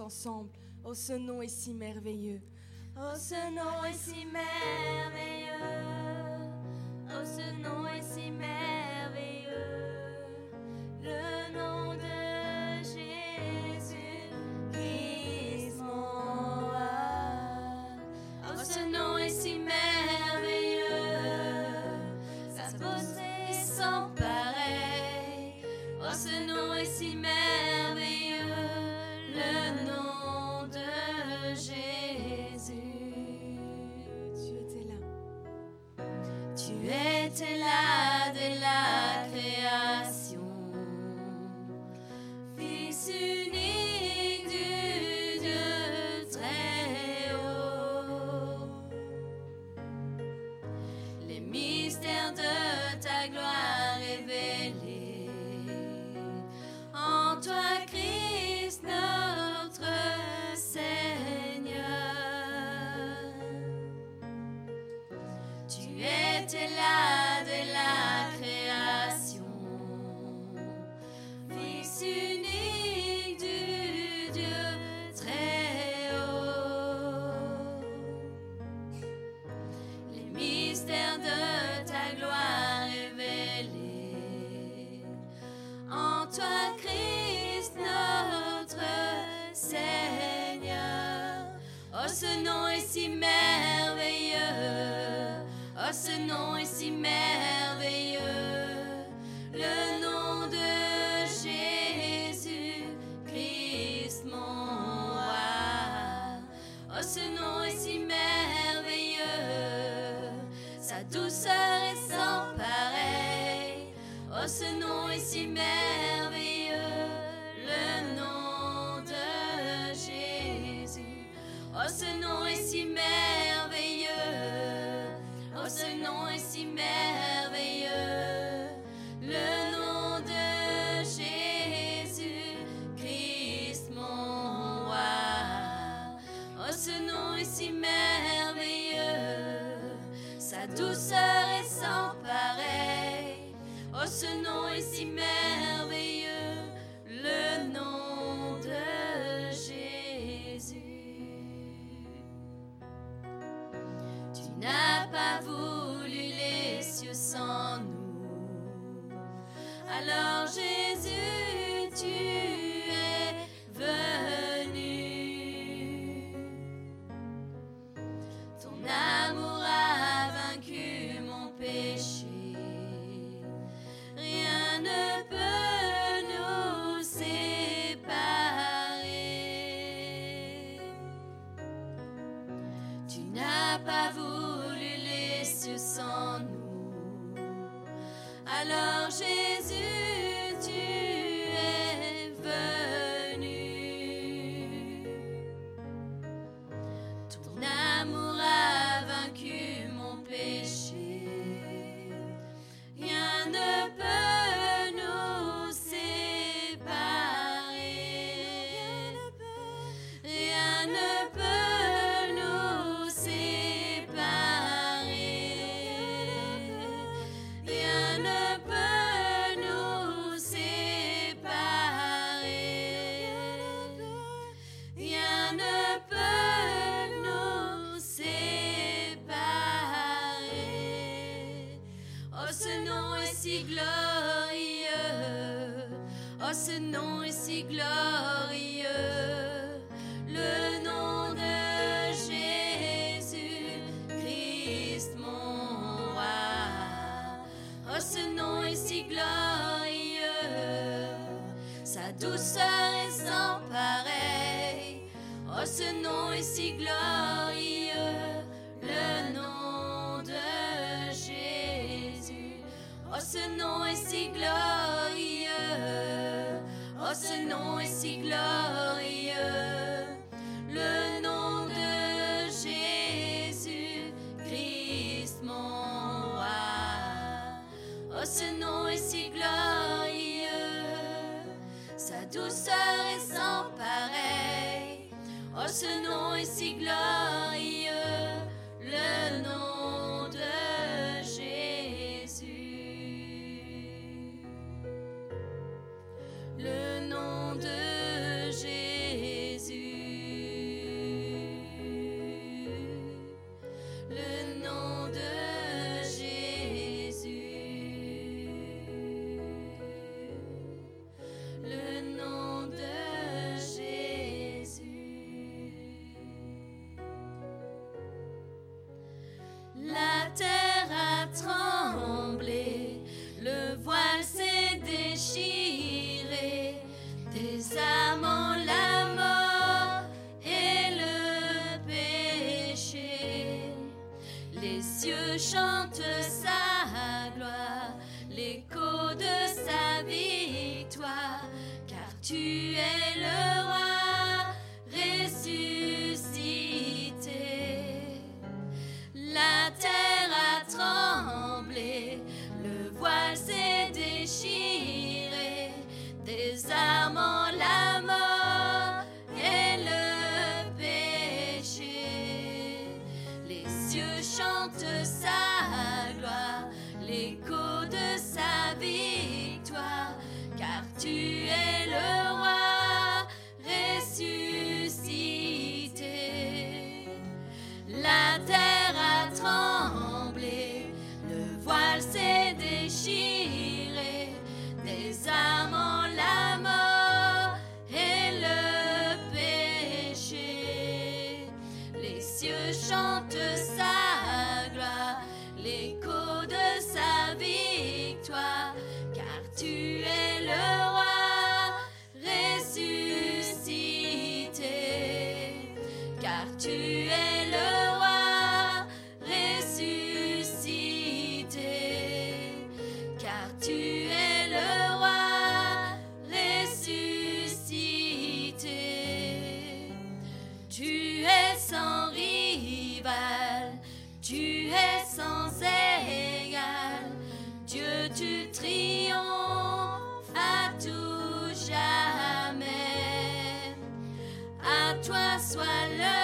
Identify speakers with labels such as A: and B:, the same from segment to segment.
A: ensemble. Oh, ce nom est si merveilleux.
B: Oh, ce nom est si merveilleux. Toi soit le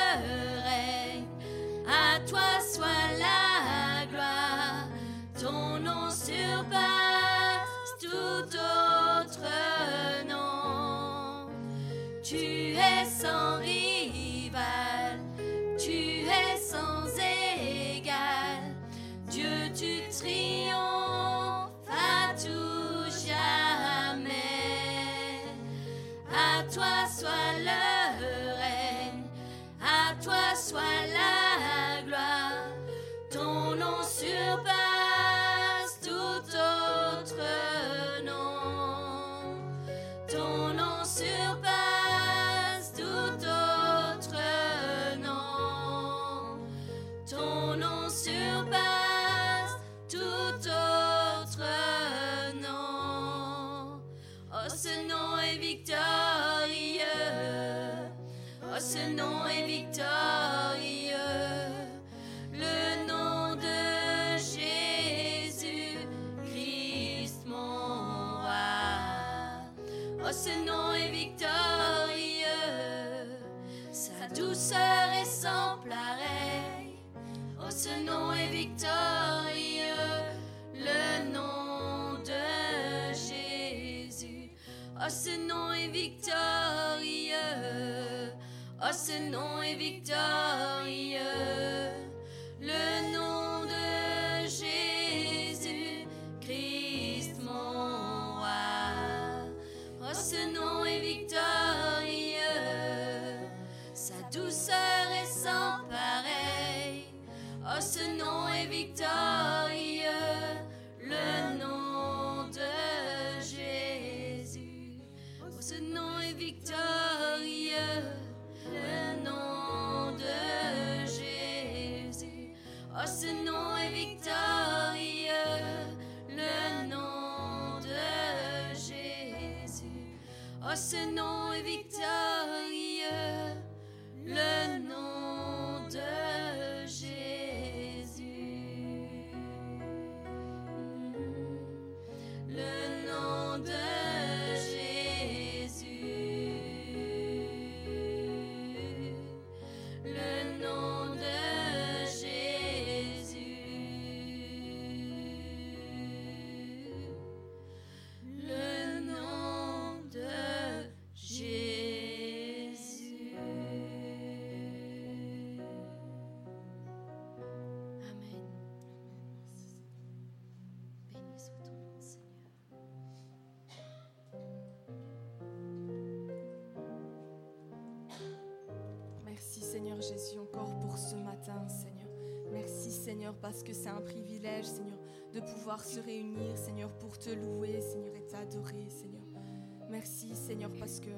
A: parce que c'est un privilège, Seigneur, de pouvoir se réunir, Seigneur, pour te louer, Seigneur, et t'adorer, Seigneur. Merci Seigneur parce que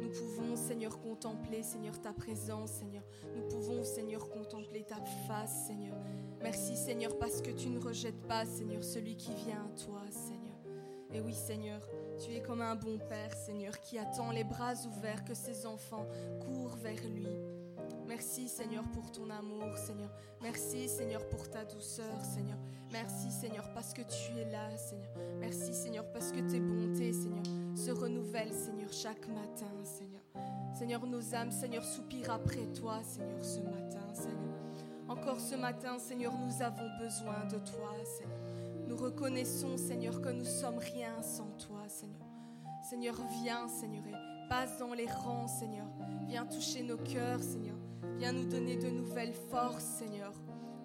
B: Nous pouvons, Seigneur, contempler, Seigneur, ta présence, Seigneur. Nous pouvons, Seigneur, contempler ta face, Seigneur. Merci, Seigneur, parce que tu ne rejettes pas, Seigneur, celui qui vient à toi, Seigneur. Et oui, Seigneur, tu es comme un bon Père, Seigneur, qui attend les bras ouverts que ses enfants courent vers lui. Merci Seigneur pour ton amour, Seigneur. Merci Seigneur pour ta douceur, Seigneur. Merci Seigneur parce que tu es là, Seigneur. Merci Seigneur parce que tes bontés, Seigneur, se renouvellent, Seigneur, chaque matin, Seigneur. Seigneur, nos âmes, Seigneur, soupirent après toi, Seigneur, ce matin, Seigneur. Encore ce matin, Seigneur, nous avons besoin de toi, Seigneur. Nous reconnaissons, Seigneur, que nous sommes rien sans toi, Seigneur. Seigneur, viens, Seigneur, et passe dans les rangs, Seigneur. Viens toucher nos cœurs, Seigneur. Viens nous donner de nouvelles forces, Seigneur.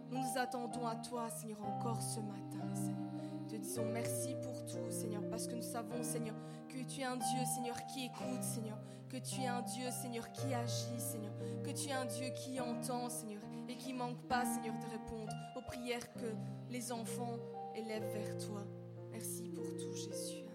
B: Nous nous attendons à toi, Seigneur, encore ce matin, Seigneur. Te disons merci pour tout, Seigneur, parce que nous savons, Seigneur, que tu es un Dieu, Seigneur, qui écoute, Seigneur. Que tu es un Dieu, Seigneur, qui agit, Seigneur. Que tu es un Dieu qui entend, Seigneur, et qui manque pas, Seigneur, de répondre aux prières que les enfants élèvent vers toi. Merci pour tout, Jésus.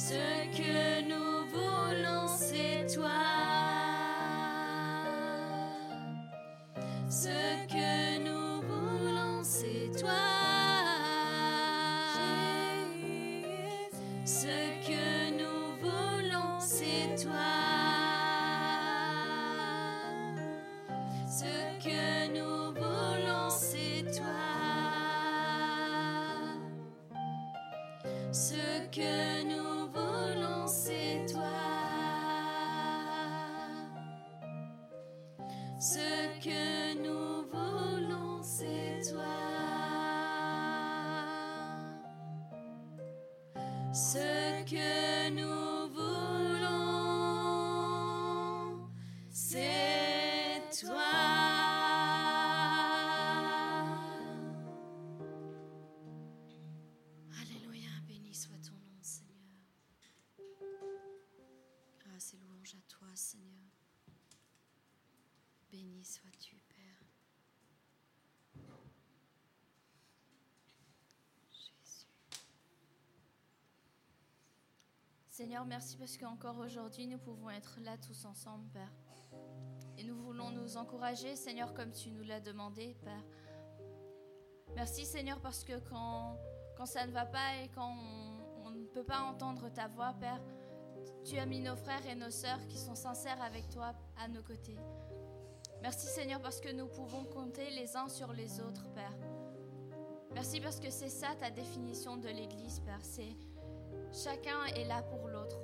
B: soon. can. Seigneur,
C: merci parce qu'encore aujourd'hui, nous pouvons être là tous ensemble, Père. Et nous voulons nous encourager, Seigneur, comme tu nous l'as demandé, Père. Merci, Seigneur, parce que quand, quand ça ne va pas et quand on, on ne peut pas entendre ta voix, Père, tu as mis nos frères et nos sœurs qui sont sincères avec toi à nos côtés. Merci, Seigneur, parce que nous pouvons compter les uns sur les autres, Père.
B: Merci parce que c'est ça ta définition de l'Église, Père. C'est chacun est là pour l'autre.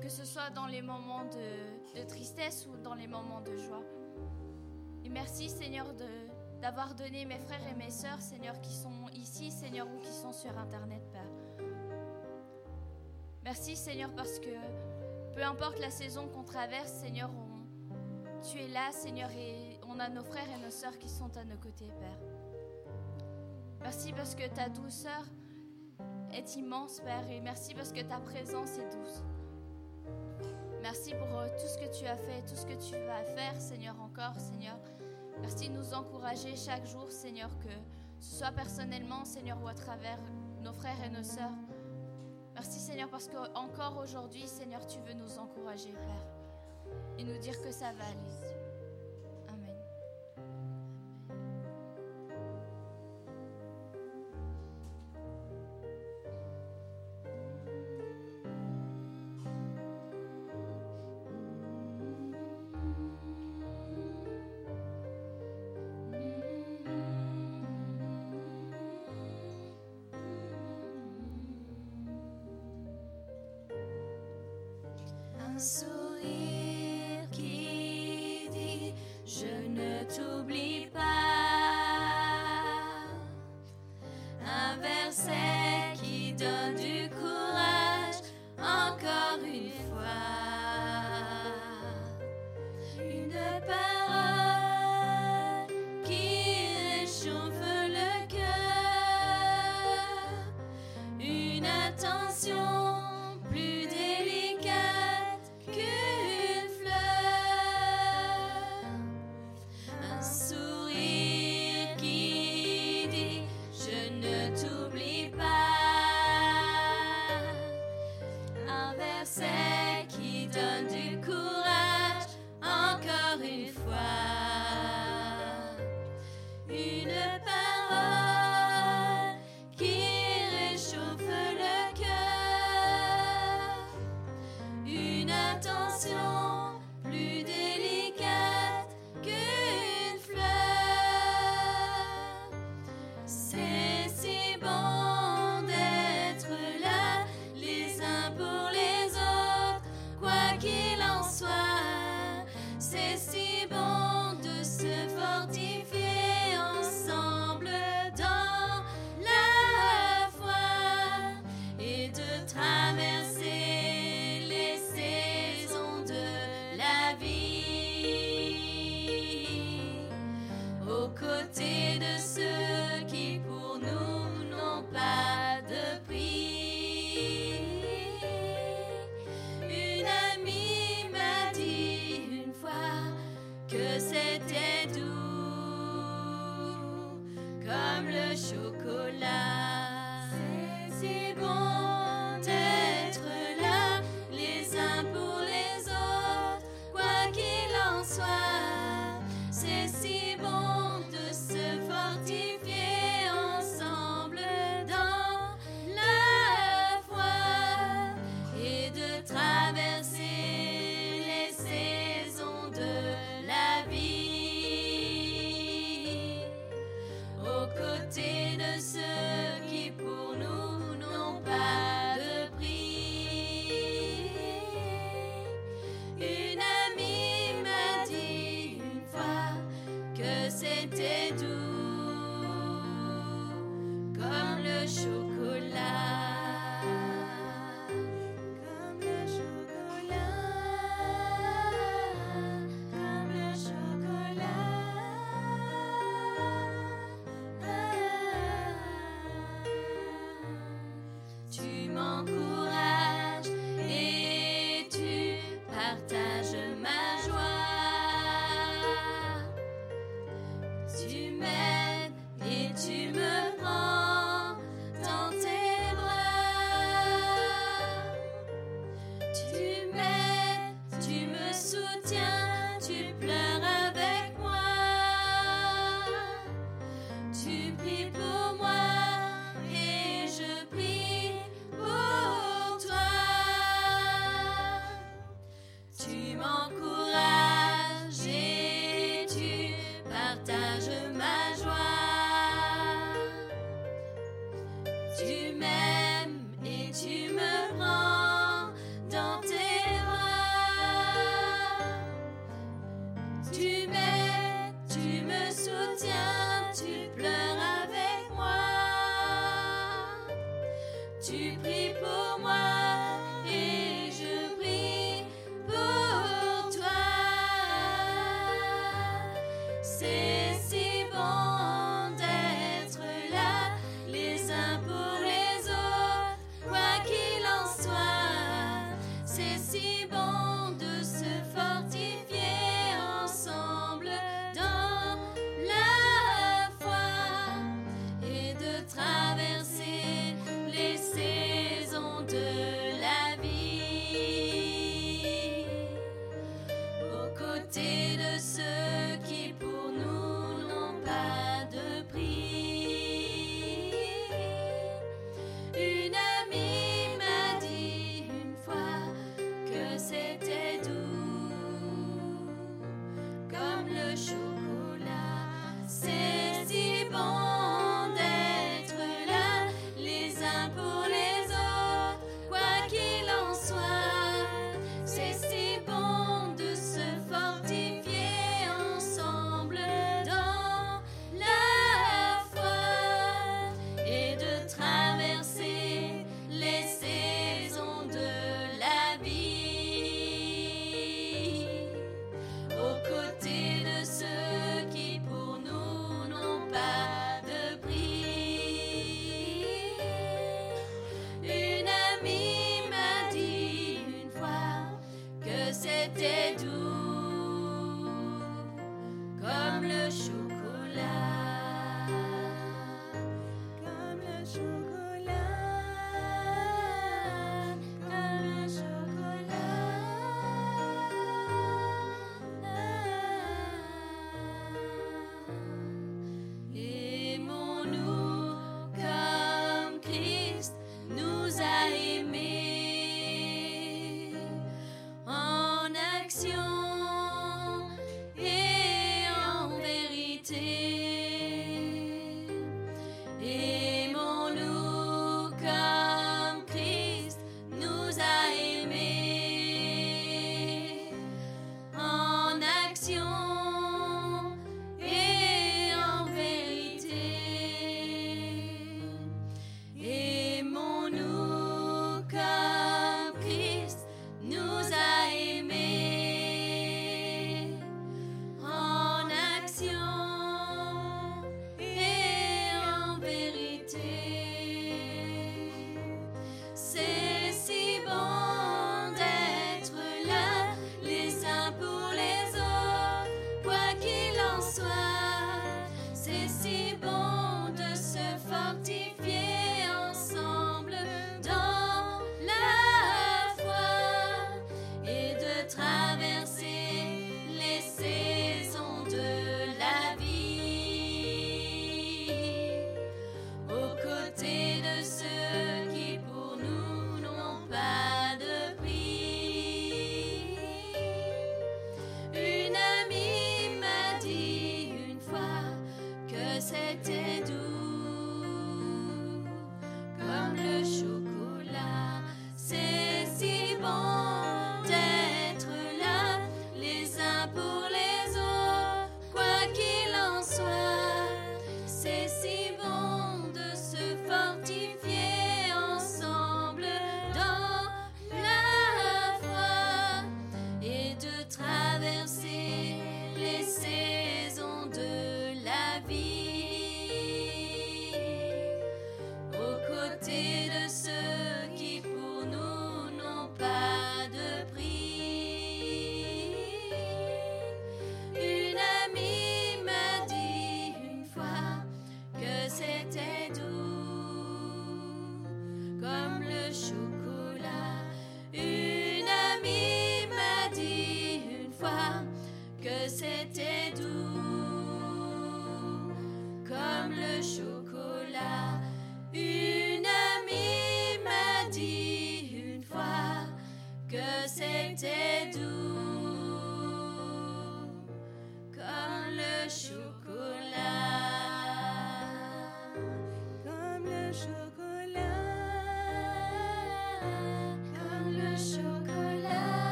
B: Que ce soit dans les moments de, tristesse ou dans les moments de joie. Et merci, Seigneur, d'avoir donné mes frères et mes sœurs, Seigneur, qui sont ici, Seigneur, ou qui sont sur Internet, Père. Merci, Seigneur, parce que peu importe la saison qu'on traverse, Seigneur, tu es là, Seigneur, et on a nos frères et nos sœurs qui sont à nos côtés, Père. Merci parce que ta douceur est immense, Père, et merci parce que ta présence est douce. Merci pour euh, tout ce que tu as fait, tout ce que tu vas faire, Seigneur, encore, Seigneur. Merci de nous encourager chaque jour, Seigneur, que ce soit personnellement, Seigneur, ou à travers nos frères et nos sœurs. Merci, Seigneur, parce qu'encore aujourd'hui, Seigneur, tu veux nous encourager, Père, et nous dire que ça va aller.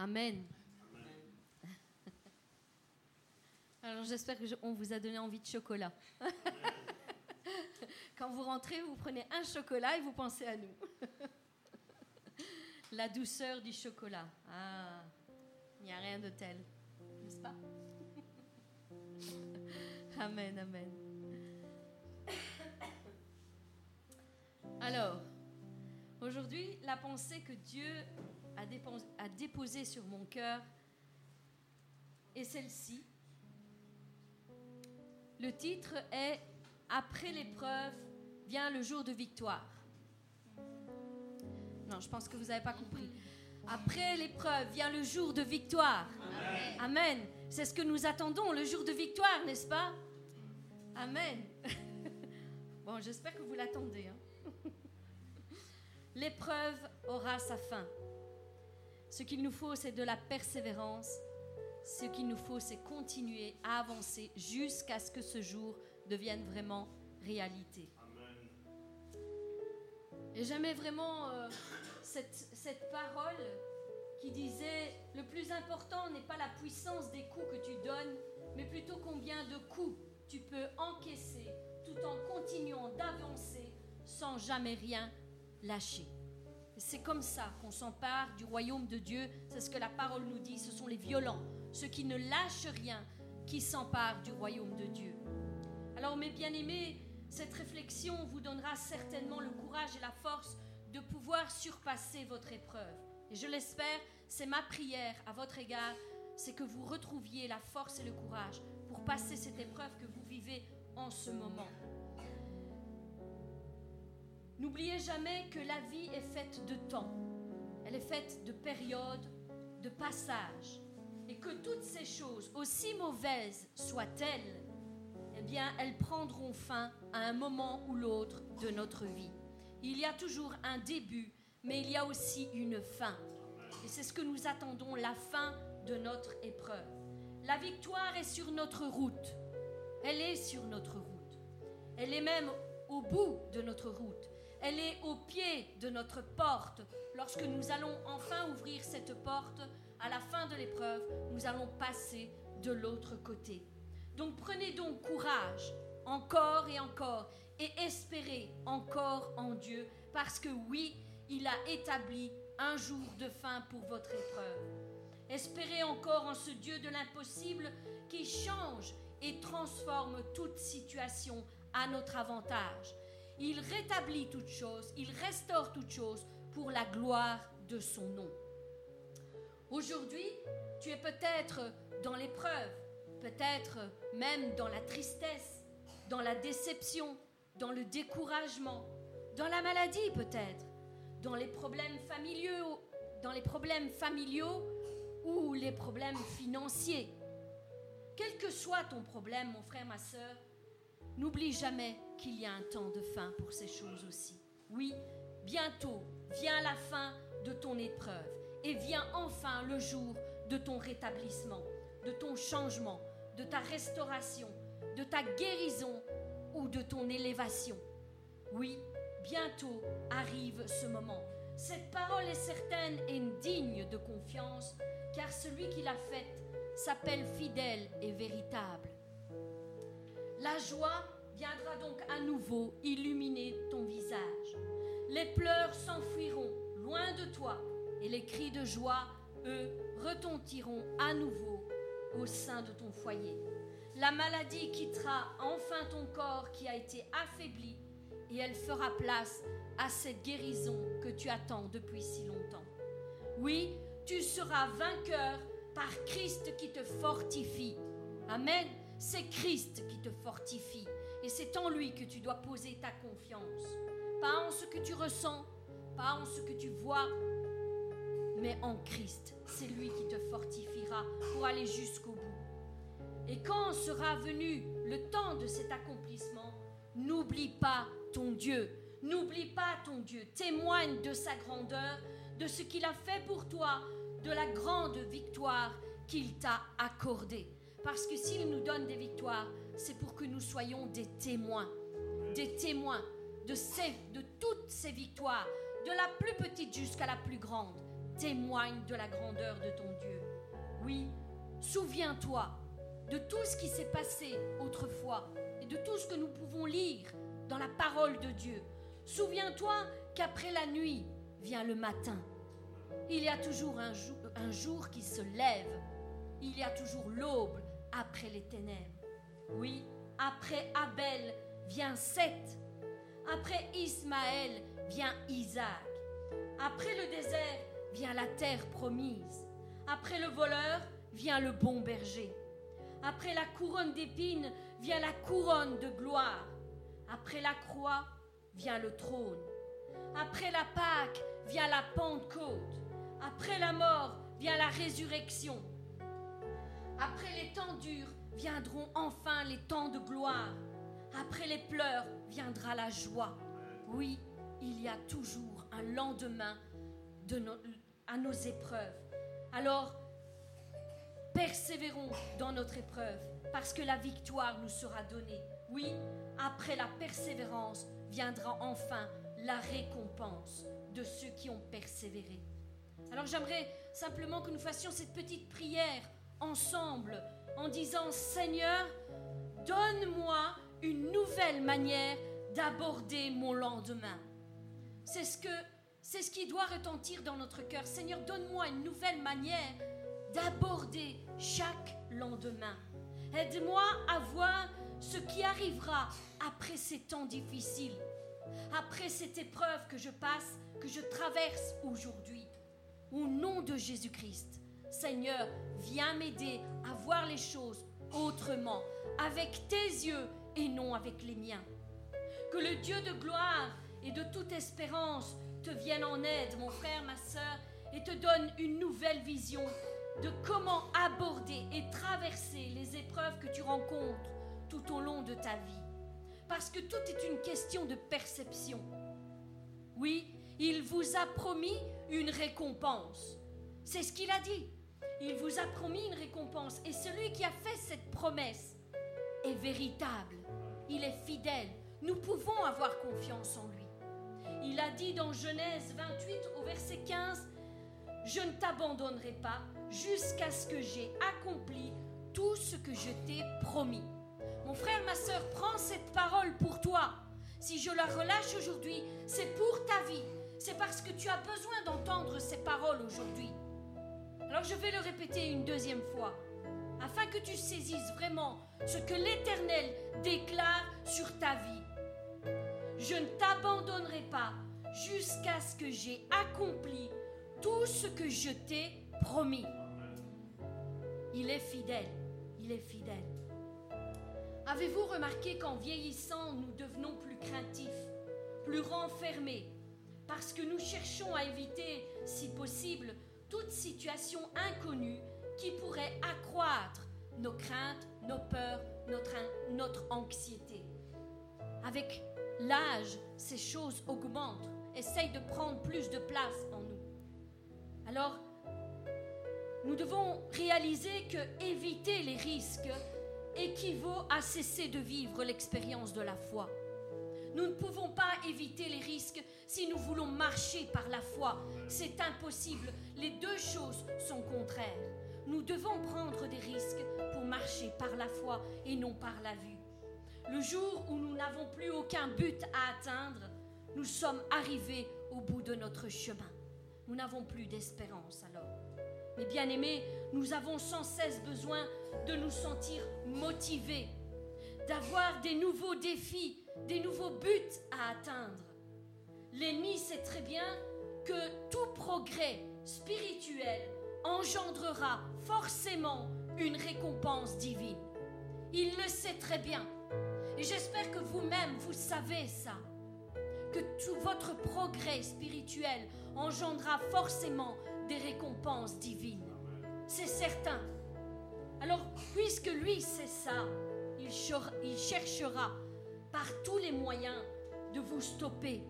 D: Amen. Alors j'espère qu'on vous a donné envie de chocolat. Quand vous rentrez, vous prenez un chocolat et vous pensez à nous. La douceur du chocolat. Ah, il n'y a rien de tel, n'est-ce pas? Amen, amen. Alors, aujourd'hui, la pensée que Dieu a, a déposée sur mon cœur est celle-ci. Le titre est Après l'épreuve vient le jour de victoire. Non, je pense que vous n'avez pas compris. Après l'épreuve vient le jour de victoire. Amen. C'est ce que nous attendons, le jour de victoire, n'est-ce pas? Amen. bon, j'espère que vous l'attendez. Hein. L'épreuve aura sa fin. Ce qu'il nous faut, c'est de la persévérance. Ce qu'il nous faut, c'est continuer à avancer jusqu'à ce que ce jour devienne vraiment réalité. Et j'aimais vraiment euh, cette, cette parole qui disait, le plus important n'est pas la puissance des coups que tu donnes, mais plutôt combien de coups tu peux encaisser tout en continuant d'avancer sans jamais rien lâcher. C'est comme ça qu'on s'empare du royaume de Dieu. C'est ce que la parole nous dit. Ce sont les violents, ceux qui ne lâchent rien, qui s'emparent du royaume de Dieu. Alors mes bien-aimés, cette réflexion vous donnera certainement le courage et la force de pouvoir surpasser votre épreuve. Et je l'espère, c'est ma prière à votre égard, c'est que vous retrouviez la force et le courage pour passer cette épreuve que vous vivez en ce moment. N'oubliez jamais que la vie est faite de temps. Elle est faite de périodes, de passages. Et que toutes ces choses, aussi mauvaises soient-elles, eh bien, elles prendront fin à un moment ou l'autre de notre vie. Il y a toujours un début, mais il y a aussi une fin. Et c'est ce que nous attendons, la fin de notre épreuve. La victoire est sur notre route. Elle est sur notre route. Elle est même au bout de notre route. Elle est au pied de notre porte. Lorsque nous allons enfin ouvrir cette porte, à la fin de l'épreuve, nous allons passer de l'autre côté. Donc prenez donc courage, encore et encore, et espérez encore en Dieu, parce que oui, il a établi un jour de fin pour votre épreuve. Espérez encore en ce Dieu de l'impossible qui change et transforme toute situation à notre avantage. Il rétablit toutes choses, il restaure toutes choses pour la gloire de son nom. Aujourd'hui, tu es peut-être dans l'épreuve, peut-être même dans la tristesse, dans la déception, dans le découragement, dans la maladie peut-être, dans les problèmes familiaux, dans les problèmes familiaux ou les problèmes financiers. Quel que soit ton problème, mon frère, ma soeur, n'oublie jamais qu'il y a un temps de fin pour ces choses aussi. Oui, bientôt vient la fin de ton épreuve et vient enfin le jour de ton rétablissement, de ton changement, de ta restauration, de ta guérison ou de ton élévation. Oui, bientôt arrive ce moment. Cette parole est certaine et digne de confiance, car celui qui l'a faite s'appelle fidèle et véritable. La joie viendra donc à nouveau illuminer ton visage. Les pleurs s'enfuiront loin de toi et les cris de joie, eux, retentiront à nouveau au sein de ton foyer. La maladie quittera enfin ton corps qui a été affaibli et elle fera place à cette guérison que tu attends depuis si longtemps. Oui, tu seras vainqueur par Christ qui te fortifie. Amen. C'est Christ qui te fortifie. Et c'est en lui que tu dois poser ta confiance. Pas en ce que tu ressens, pas en ce que tu vois, mais en Christ. C'est lui qui te fortifiera pour aller jusqu'au bout. Et quand sera venu le temps de cet accomplissement, n'oublie pas ton Dieu. N'oublie pas ton Dieu. Témoigne de sa grandeur, de ce qu'il a fait pour toi, de la grande victoire qu'il t'a accordée. Parce que s'il nous donne des victoires, c'est pour que nous soyons des témoins. Des témoins de, ces, de toutes ces victoires, de la plus petite jusqu'à la plus grande. témoigne de la grandeur de ton Dieu. Oui, souviens-toi de tout ce qui s'est passé autrefois et de tout ce que nous pouvons lire dans la parole de Dieu. Souviens-toi qu'après la nuit vient le matin. Il y a toujours un jour, un jour qui se lève. Il y a toujours l'aube après les ténèbres. Oui, après Abel vient Seth. Après Ismaël vient Isaac. Après le désert vient la terre promise. Après le voleur vient le bon berger. Après la couronne d'épines vient la couronne de gloire. Après la croix vient le trône. Après la Pâque vient la Pentecôte. Après la mort vient la résurrection. Après les temps durs viendront enfin les temps de gloire. Après les pleurs viendra la joie. Oui, il y a toujours un lendemain de à nos épreuves. Alors, persévérons dans notre épreuve, parce que la victoire nous sera donnée. Oui, après la persévérance viendra enfin la récompense de ceux qui ont persévéré. Alors j'aimerais simplement que nous fassions cette petite prière ensemble en disant Seigneur, donne-moi une nouvelle manière d'aborder mon lendemain. C'est ce que c'est ce qui doit retentir dans notre cœur. Seigneur, donne-moi une nouvelle manière d'aborder chaque lendemain. Aide-moi à voir ce qui arrivera après ces temps difficiles, après cette épreuve que je passe, que je traverse aujourd'hui. Au nom de Jésus-Christ, Seigneur, viens m'aider à voir les choses autrement, avec tes yeux et non avec les miens. Que le Dieu de gloire et de toute espérance te vienne en aide, mon frère, ma soeur, et te donne une nouvelle vision de comment aborder et traverser les épreuves que tu rencontres tout au long de ta vie. Parce que tout est une question de perception. Oui, il vous a promis une récompense. C'est ce qu'il a dit. Il vous a promis une récompense. Et celui qui a fait cette promesse est véritable. Il est fidèle. Nous pouvons avoir confiance en lui. Il a dit dans Genèse 28 au verset 15, Je ne t'abandonnerai pas jusqu'à ce que j'ai accompli tout ce que je t'ai promis. Mon frère, ma soeur, prends cette parole pour toi. Si je la relâche aujourd'hui, c'est pour ta vie. C'est parce que tu as besoin d'entendre ces paroles aujourd'hui. Alors je vais le répéter une deuxième fois, afin que tu saisisses vraiment ce que l'Éternel déclare sur ta vie. Je ne t'abandonnerai pas jusqu'à ce que j'ai accompli tout ce que je t'ai promis. Il est fidèle, il est fidèle. Avez-vous remarqué qu'en vieillissant, nous devenons plus craintifs, plus renfermés, parce que nous cherchons à éviter, si possible, toute situation inconnue qui pourrait accroître nos craintes, nos peurs, notre, notre anxiété. Avec l'âge, ces choses augmentent, essayent de prendre plus de place en nous. Alors, nous devons réaliser que éviter les risques équivaut à cesser de vivre l'expérience de la foi. Nous ne pouvons pas éviter les risques si nous voulons marcher par la foi. C'est impossible. Les deux choses sont contraires. Nous devons prendre des risques pour marcher par la foi et non par la vue. Le jour où nous n'avons plus aucun but à atteindre, nous sommes arrivés au bout de notre chemin. Nous n'avons plus d'espérance alors. Mais bien aimés, nous avons sans cesse besoin de nous sentir motivés, d'avoir des nouveaux défis, des nouveaux buts à atteindre. L'ennemi sait très bien que tout progrès spirituel engendrera forcément une récompense divine. Il le sait très bien. Et j'espère que vous-même, vous savez ça. Que tout votre progrès spirituel engendrera forcément des récompenses divines. C'est certain. Alors, puisque lui sait ça, il, cherchera par tous les moyens de vous stopper,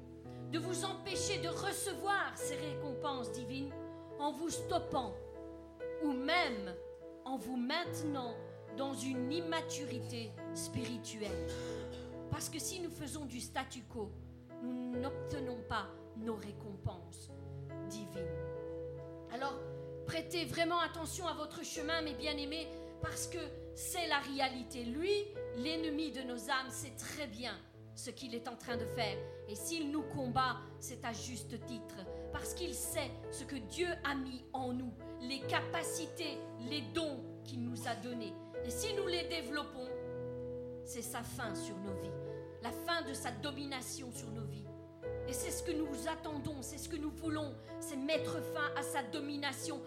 D: de vous empêcher de recevoir ces récompenses divines en vous stoppant ou même en vous maintenant dans une immaturité spirituelle. Parce que si nous faisons du statu quo, nous n'obtenons pas nos récompenses divines. Alors, prêtez vraiment attention à votre chemin, mes bien-aimés, parce que c'est la réalité. Lui, l'ennemi de nos âmes, sait très bien ce qu'il est en train de faire. Et s'il nous combat, c'est à juste titre, parce qu'il sait ce que Dieu a mis en nous, les capacités, les dons qu'il nous a donnés. Et si nous les développons, c'est sa fin sur nos vies, la fin de sa domination sur nos vies. Et c'est ce que nous attendons, c'est ce que nous voulons, c'est mettre fin à sa domination,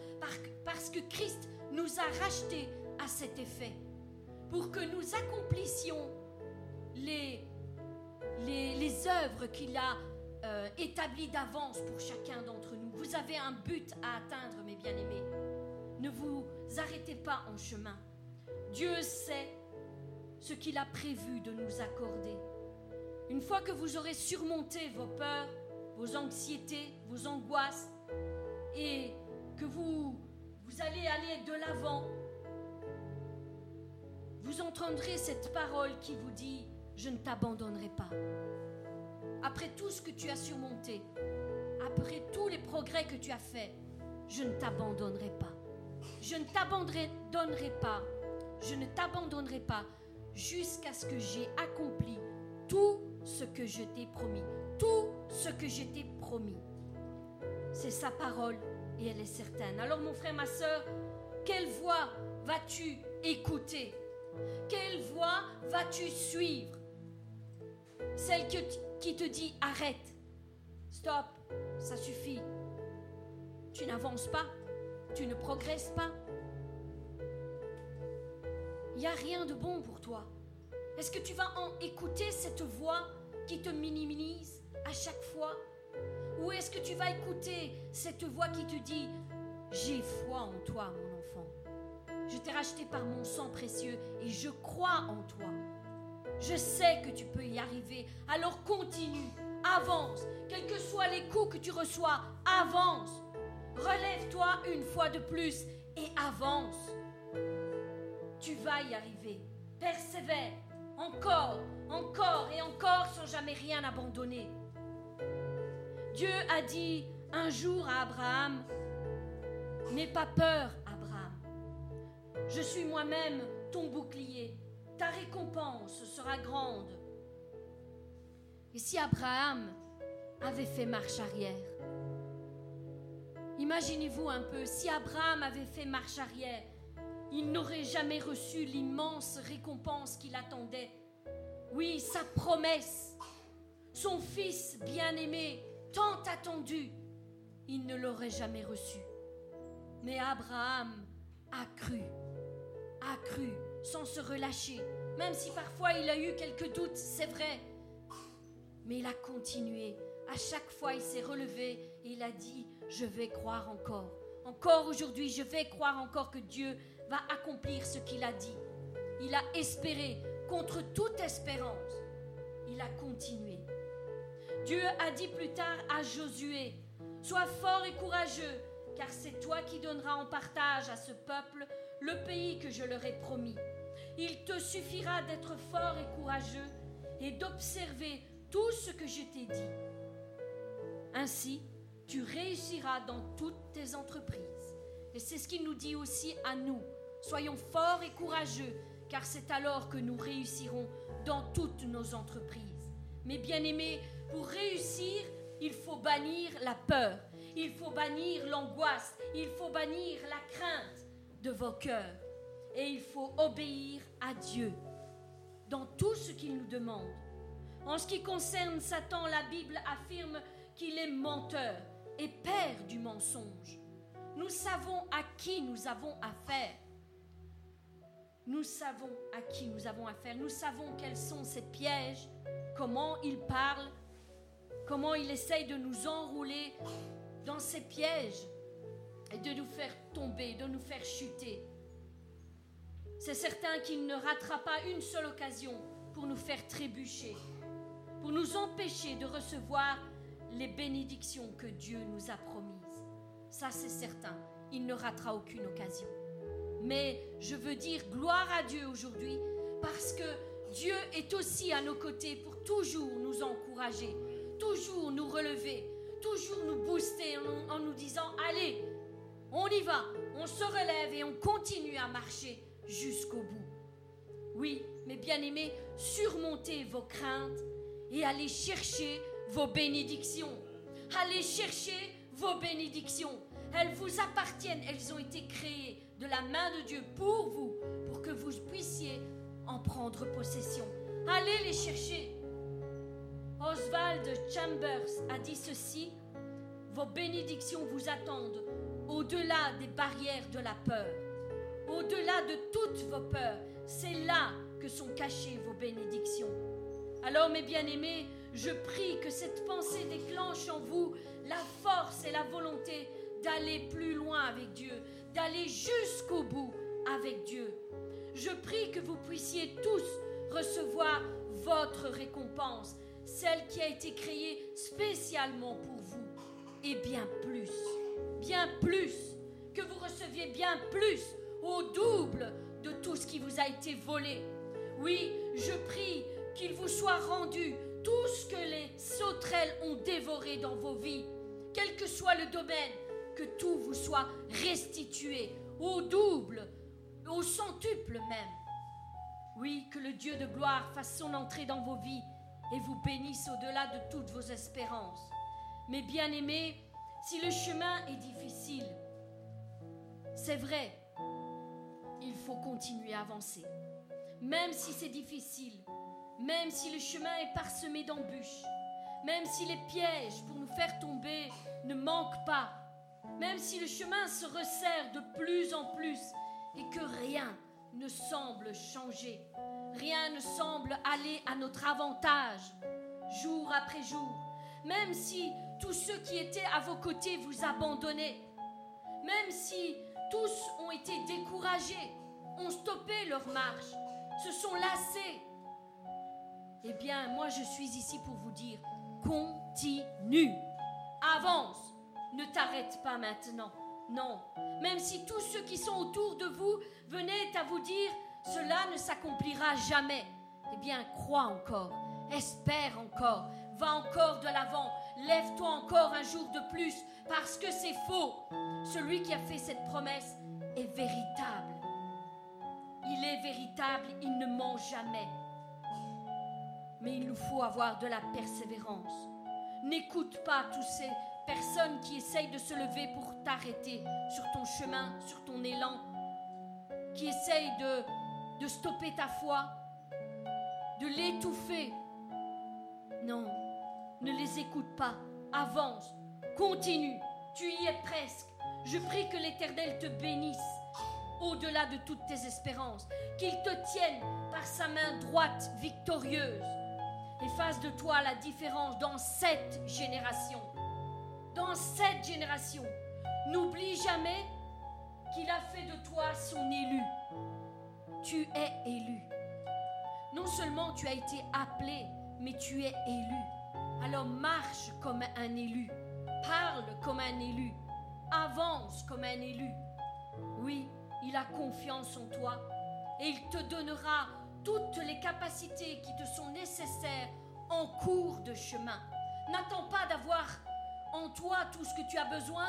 D: parce que Christ nous a rachetés à cet effet, pour que nous accomplissions les, les, œuvres qu'il a euh, établies d'avance pour chacun d'entre nous. Vous avez un but à atteindre, mes bien-aimés. Ne vous arrêtez pas en chemin. Dieu sait ce qu'il a prévu de nous accorder. Une fois que vous aurez surmonté vos peurs, vos anxiétés, vos angoisses, et que vous, vous allez aller de l'avant, vous entendrez cette parole qui vous dit, je ne t'abandonnerai pas. Après tout ce que tu as surmonté, après tous les progrès que tu as faits, je ne t'abandonnerai pas. Je ne t'abandonnerai pas. Je ne t'abandonnerai pas jusqu'à ce que j'ai accompli tout ce que je t'ai promis. Tout ce que je t'ai promis. C'est sa parole et elle est certaine. Alors mon frère, ma soeur, quelle voix vas-tu écouter? Quelle voix vas-tu suivre? Celle qui te dit arrête, stop, ça suffit. Tu n'avances pas, tu ne progresses pas. Il n'y a rien de bon pour toi. Est-ce que tu vas écouter cette voix qui te minimise à chaque fois? Ou est-ce que tu vas écouter cette voix qui te dit J'ai foi en toi, mon enfant. Je t'ai racheté par mon sang précieux et je crois en toi. Je sais que tu peux y arriver. Alors continue, avance. Quels que soient les coups que tu reçois, avance. Relève-toi une fois de plus et avance. Tu vas y arriver. Persévère. Encore, encore et encore sans jamais rien abandonner. Dieu a dit un jour à Abraham, N'aie pas peur, Abraham. Je suis moi-même ton bouclier. Ta récompense sera grande. Et si Abraham avait fait marche arrière? Imaginez-vous un peu, si Abraham avait fait marche arrière, il n'aurait jamais reçu l'immense récompense qu'il attendait. Oui, sa promesse, son fils bien-aimé, tant attendu, il ne l'aurait jamais reçu. Mais Abraham a cru, a cru, sans se relâcher, même si parfois il a eu quelques doutes, c'est vrai. Mais il a continué. À chaque fois, il s'est relevé et il a dit, je vais croire encore. Encore aujourd'hui, je vais croire encore que Dieu va accomplir ce qu'il a dit. Il a espéré contre toute espérance. Il a continué. Dieu a dit plus tard à Josué, Sois fort et courageux, car c'est toi qui donneras en partage à ce peuple le pays que je leur ai promis. Il te suffira d'être fort et courageux et d'observer tout ce que je t'ai dit. Ainsi, tu réussiras dans toutes tes entreprises. Et c'est ce qu'il nous dit aussi à nous. Soyons forts et courageux, car c'est alors que nous réussirons dans toutes nos entreprises. Mais bien aimés, pour réussir, il faut bannir la peur, il faut bannir l'angoisse, il faut bannir la crainte de vos cœurs. Et il faut obéir à Dieu dans tout ce qu'il nous demande. En ce qui concerne Satan, la Bible affirme qu'il est menteur et père du mensonge. Nous savons à qui nous avons affaire. Nous savons à qui nous avons affaire. Nous savons quels sont ses pièges, comment il parle, comment il essaye de nous enrouler dans ses pièges et de nous faire tomber, de nous faire chuter. C'est certain qu'il ne ratera pas une seule occasion pour nous faire trébucher, pour nous empêcher de recevoir les bénédictions que Dieu nous a promises. Ça, c'est certain. Il ne ratera aucune occasion. Mais je veux dire gloire à Dieu aujourd'hui parce que Dieu est aussi à nos côtés pour toujours nous encourager, toujours nous relever, toujours nous booster en, nous disant, allez, On y va, on se relève et on continue à marcher jusqu'au bout. Oui, mes bien-aimés, surmontez vos craintes et allez chercher vos bénédictions. Allez chercher vos bénédictions. Elles vous appartiennent, elles ont été créées de la main de Dieu pour vous, pour que vous puissiez en prendre possession. Allez les chercher. Oswald Chambers a dit ceci, vos bénédictions vous attendent au-delà des barrières de la peur, au-delà de toutes vos peurs. C'est là que sont cachées vos bénédictions. Alors mes bien-aimés, je prie que cette pensée déclenche en vous la force et la volonté d'aller plus loin avec Dieu, d'aller jusqu'au bout avec Dieu. Je prie que vous puissiez tous recevoir votre récompense, celle qui a été créée spécialement pour vous, et bien plus, bien plus, que vous receviez bien plus, au double de tout ce qui vous a été volé. Oui, je prie qu'il vous soit rendu tout ce que les sauterelles ont dévoré dans vos vies, quel que soit le domaine, que tout vous soit restitué au double, au centuple même. Oui, que le Dieu de gloire fasse son entrée dans vos vies et vous bénisse au-delà de toutes vos espérances. Mais bien aimés, si le chemin est difficile, c'est vrai, il faut continuer à avancer. Même si c'est difficile, même si le chemin est parsemé d'embûches, même si les pièges pour nous faire tomber ne manquent pas, même si le chemin se resserre de plus en plus et que rien ne semble changer, rien ne semble aller à notre avantage jour après jour, même si tous ceux qui étaient à vos côtés vous abandonnaient, même si tous ont été découragés, ont stoppé leur marche, se sont lassés, eh bien moi je suis ici pour vous dire, continue, avance, ne t'arrête pas maintenant. Non, même si tous ceux qui sont autour de vous venaient à vous dire cela ne s'accomplira jamais, eh bien crois encore, espère encore, va encore de l'avant, lève-toi encore un jour de plus, parce que c'est faux. Celui qui a fait cette promesse est véritable. Il est véritable, il ne ment jamais. Mais il nous faut avoir de la persévérance. N'écoute pas tous ces personnes qui essayent de se lever pour t'arrêter sur ton chemin, sur ton élan, qui essayent de, de stopper ta foi, de l'étouffer. Non, ne les écoute pas. Avance, continue, tu y es presque. Je prie que l'Éternel te bénisse au-delà de toutes tes espérances, qu'il te tienne par sa main droite victorieuse et fasse de toi la différence dans cette génération dans cette génération. N'oublie jamais qu'il a fait de toi son élu. Tu es élu. Non seulement tu as été appelé, mais tu es élu. Alors marche comme un élu. Parle comme un élu. Avance comme un élu. Oui, il a confiance en toi et il te donnera toutes les capacités qui te sont nécessaires en cours de chemin. N'attends pas d'avoir en toi tout ce que tu as besoin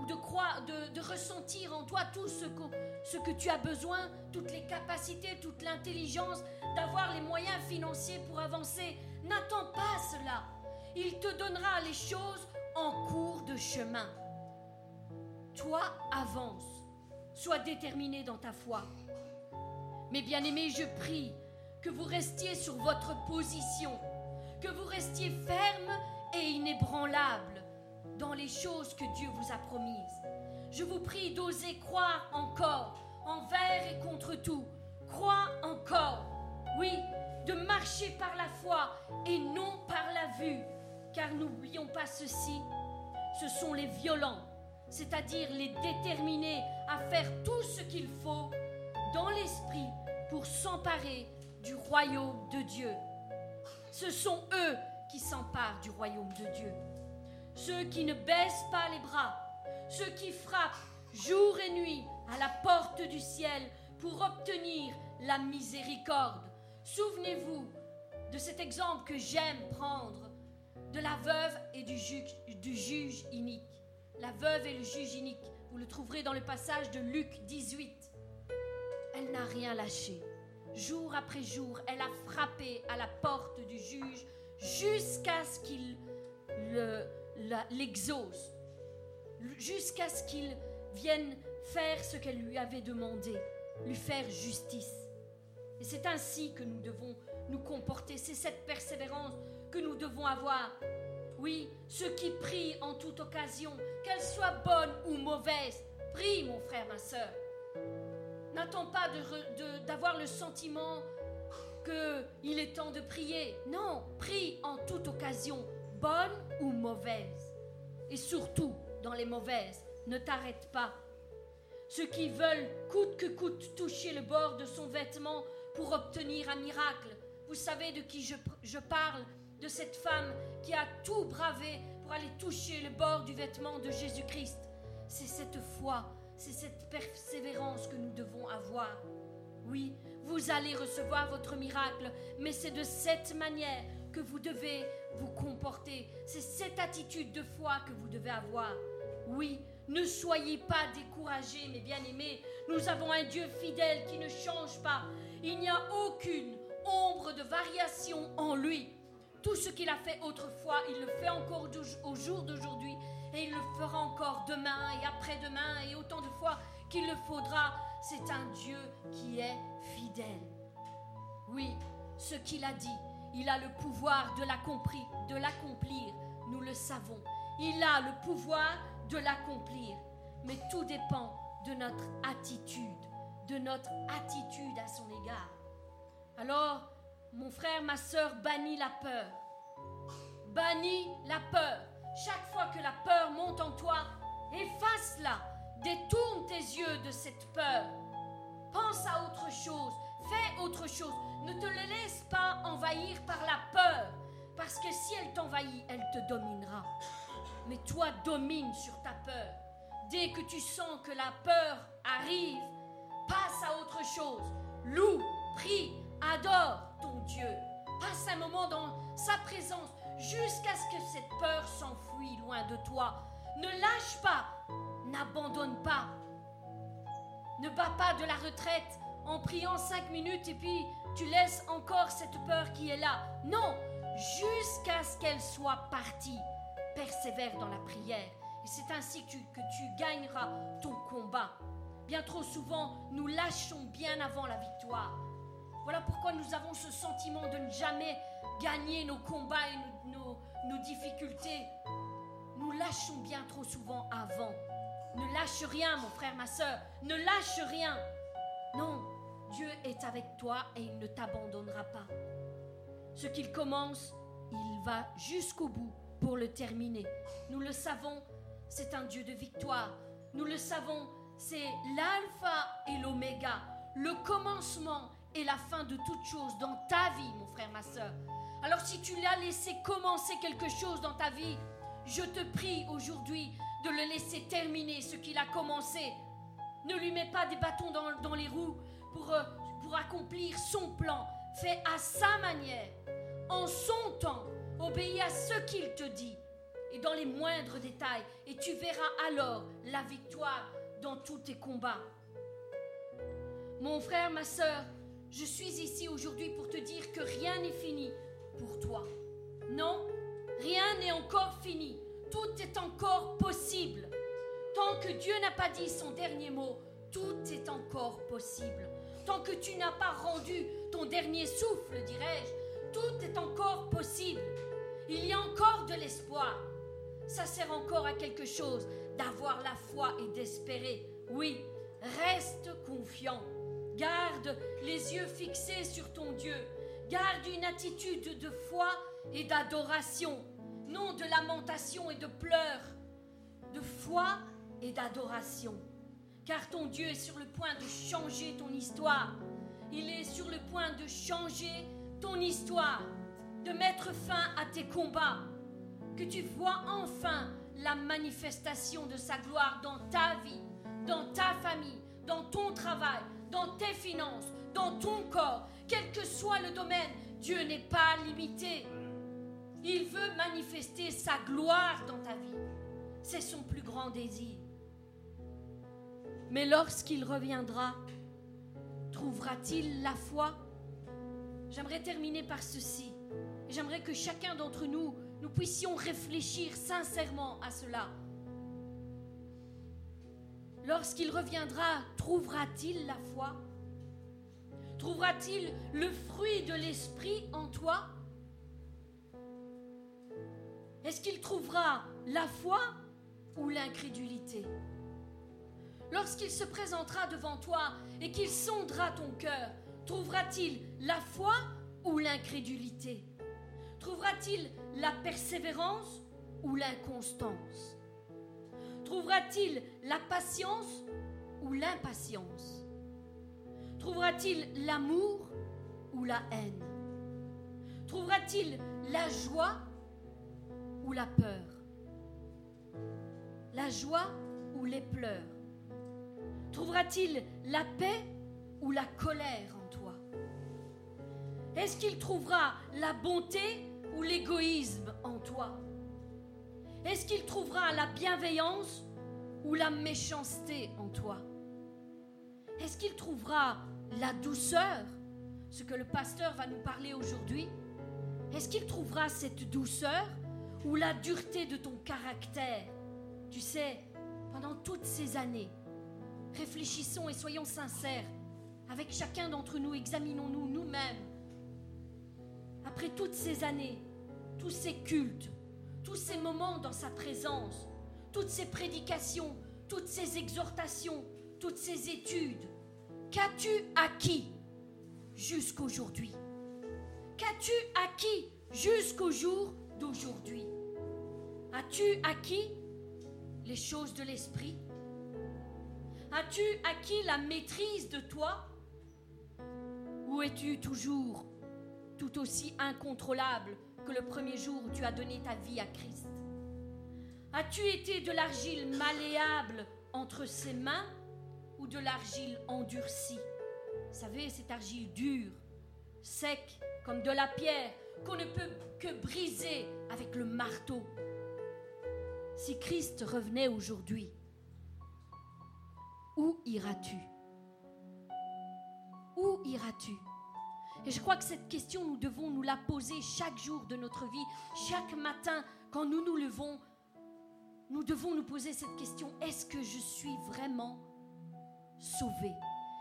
D: ou de, ressentir en toi tout ce que tu as besoin, toutes les capacités, toute l'intelligence, d'avoir les moyens financiers pour avancer. N'attends pas cela. Il te donnera les choses en cours de chemin. Toi, avance. Sois déterminé dans ta foi. Mais bien aimé, je prie que vous restiez sur votre position, que vous restiez ferme et inébranlable dans les choses que Dieu vous a promises. Je vous prie d'oser croire encore, envers et contre tout. Crois encore, oui, de marcher par la foi et non par la vue. Car n'oublions pas ceci, ce sont les violents, c'est-à-dire les déterminés à faire tout ce qu'il faut dans l'esprit pour s'emparer du royaume de Dieu. Ce sont eux qui s'emparent du royaume de Dieu ceux qui ne baissent pas les bras, ceux qui frappent jour et nuit à la porte du ciel pour obtenir la miséricorde. Souvenez-vous de cet exemple que j'aime prendre de la veuve et du juge, inique. La veuve et le juge inique. Vous le trouverez dans le passage de Luc 18. Elle n'a rien lâché. Jour après jour, elle a frappé à la porte du juge jusqu'à ce qu'il l'exauce, jusqu'à ce qu'il vienne faire ce qu'elle lui avait demandé, lui faire justice. Et c'est ainsi que nous devons nous comporter, c'est cette persévérance que nous devons avoir. Oui, ceux qui prient en toute occasion, qu'elle soit bonne ou mauvaise, prie mon frère, ma soeur. N'attends pas d'avoir le sentiment qu'il est temps de prier. Non, prie en toute occasion, bonne ou mauvaise. Et surtout, dans les mauvaises, ne t'arrête pas. Ceux qui veulent coûte que coûte toucher le bord de son vêtement pour obtenir un miracle. Vous savez de qui je parle De cette femme qui a tout bravé pour aller toucher le bord du vêtement de Jésus-Christ. C'est cette foi, c'est cette persévérance que nous devons avoir. Oui, vous allez recevoir votre miracle, mais c'est de cette manière que vous devez vous comporter. C'est cette attitude de foi que vous devez avoir. Oui, ne soyez pas découragés, mes bien-aimés. Nous avons un Dieu fidèle qui ne change pas. Il n'y a aucune ombre de variation en lui. Tout ce qu'il a fait autrefois, il le fait encore au jour d'aujourd'hui et il le fera encore demain et après-demain et autant de fois qu'il le faudra. C'est un Dieu qui est fidèle. Oui, ce qu'il a dit, il a le pouvoir de l'accomplir. Nous le savons. Il a le pouvoir de l'accomplir. Mais tout dépend de notre attitude, de notre attitude à son égard. Alors, mon frère, ma soeur, bannis la peur. Bannis la peur. Chaque fois que la peur monte en toi, efface-la. Détourne tes yeux de cette peur. Pense à autre chose. Fais autre chose. Ne te le laisse pas envahir par la peur. Parce que si elle t'envahit, elle te dominera. Mais toi, domine sur ta peur. Dès que tu sens que la peur arrive, passe à autre chose. Loue, prie, adore Dieu. Passe un moment dans sa présence jusqu'à ce que cette peur s'enfuit loin de toi. Ne lâche pas, n'abandonne pas. Ne bats pas de la retraite en priant cinq minutes et puis tu laisses encore cette peur qui est là. Non, jusqu'à ce qu'elle soit partie. Persévère dans la prière. Et c'est ainsi que tu, que tu gagneras ton combat. Bien trop souvent, nous lâchons bien avant la victoire. Voilà pourquoi nous avons ce sentiment de ne jamais gagner nos combats et nos, nos difficultés. Nous lâchons bien trop souvent avant. Ne lâche rien, mon frère, ma soeur. Ne lâche rien. Non, Dieu est avec toi et il ne t'abandonnera pas. Ce qu'il commence, il va jusqu'au bout pour le terminer. Nous le savons, c'est un Dieu de victoire. Nous le savons, c'est l'alpha et l'oméga, le commencement et la fin de toute chose dans ta vie, mon frère, ma soeur. Alors si tu l'as laissé commencer quelque chose dans ta vie, je te prie aujourd'hui de le laisser terminer ce qu'il a commencé. Ne lui mets pas des bâtons dans, dans les roues, pour, euh, pour accomplir son plan. Fais à sa manière, en son temps. Obéis à ce qu'il te dit et dans les moindres détails. Et tu verras alors la victoire dans tous tes combats. Mon frère, ma soeur, je suis ici aujourd'hui pour te dire que rien n'est fini pour toi. Non, rien n'est encore fini. Tout est encore possible. Tant que Dieu n'a pas dit son dernier mot, tout est encore possible tant que tu n'as pas rendu ton dernier souffle, dirais-je, tout est encore possible. Il y a encore de l'espoir. Ça sert encore à quelque chose d'avoir la foi et d'espérer. Oui, reste confiant. Garde les yeux fixés sur ton Dieu. Garde une attitude de foi et d'adoration, non de lamentation et de pleurs, de foi et d'adoration car ton Dieu est sur le point de changer ton histoire. Il est sur le point de changer ton histoire, de mettre fin à tes combats, que tu vois enfin la manifestation de sa gloire dans ta vie, dans ta famille, dans ton travail, dans tes finances, dans ton corps, quel que soit le domaine, Dieu n'est pas limité. Il veut manifester sa gloire dans ta vie. C'est son plus grand désir. Mais lorsqu'il reviendra, trouvera-t-il la foi? J'aimerais terminer par ceci. J'aimerais que chacun d'entre nous, nous puissions réfléchir sincèrement à cela. Lorsqu'il reviendra, trouvera-t-il la foi? Trouvera-t-il le fruit de l'esprit en toi? Est-ce qu'il trouvera la foi ou l'incrédulité? Lorsqu'il se présentera devant toi et qu'il sondera ton cœur, trouvera-t-il la foi ou l'incrédulité? Trouvera-t-il la persévérance ou l'inconstance? Trouvera-t-il la patience ou l'impatience? Trouvera-t-il l'amour ou la haine? Trouvera-t-il la joie ou la peur? La joie ou les pleurs? Trouvera-t-il la paix ou la colère en toi? Est-ce qu'il trouvera la bonté ou l'égoïsme en toi? Est-ce qu'il trouvera la bienveillance ou la méchanceté en toi? Est-ce qu'il trouvera la douceur, ce que le pasteur va nous parler aujourd'hui? Est-ce qu'il trouvera cette douceur ou la dureté de ton caractère? Tu sais, pendant toutes ces années, réfléchissons et soyons sincères. Avec chacun d'entre nous, examinons-nous nous-mêmes. Après toutes ces années, tous ces cultes, tous ces moments dans sa présence, toutes ces prédications, toutes ces exhortations, toutes ces études, qu'as-tu acquis jusqu'aujourd'hui? Qu'as-tu acquis jusqu'au jour d'aujourd'hui? As-tu acquis les choses de l'esprit? As-tu acquis la maîtrise de toi? Ou es-tu toujours tout aussi incontrôlable que le premier jour où tu as donné ta vie à Christ. As-tu été de l'argile malléable entre ses mains ou de l'argile endurcie? Vous savez, cette argile dure, sec, comme de la pierre, qu'on ne peut que briser avec le marteau. Si Christ revenait aujourd'hui, où iras-tu? Où iras-tu? Et je crois que cette question, nous devons nous la poser chaque jour de notre vie, chaque matin, quand nous nous levons, nous devons nous poser cette question, est-ce que je suis vraiment sauvé?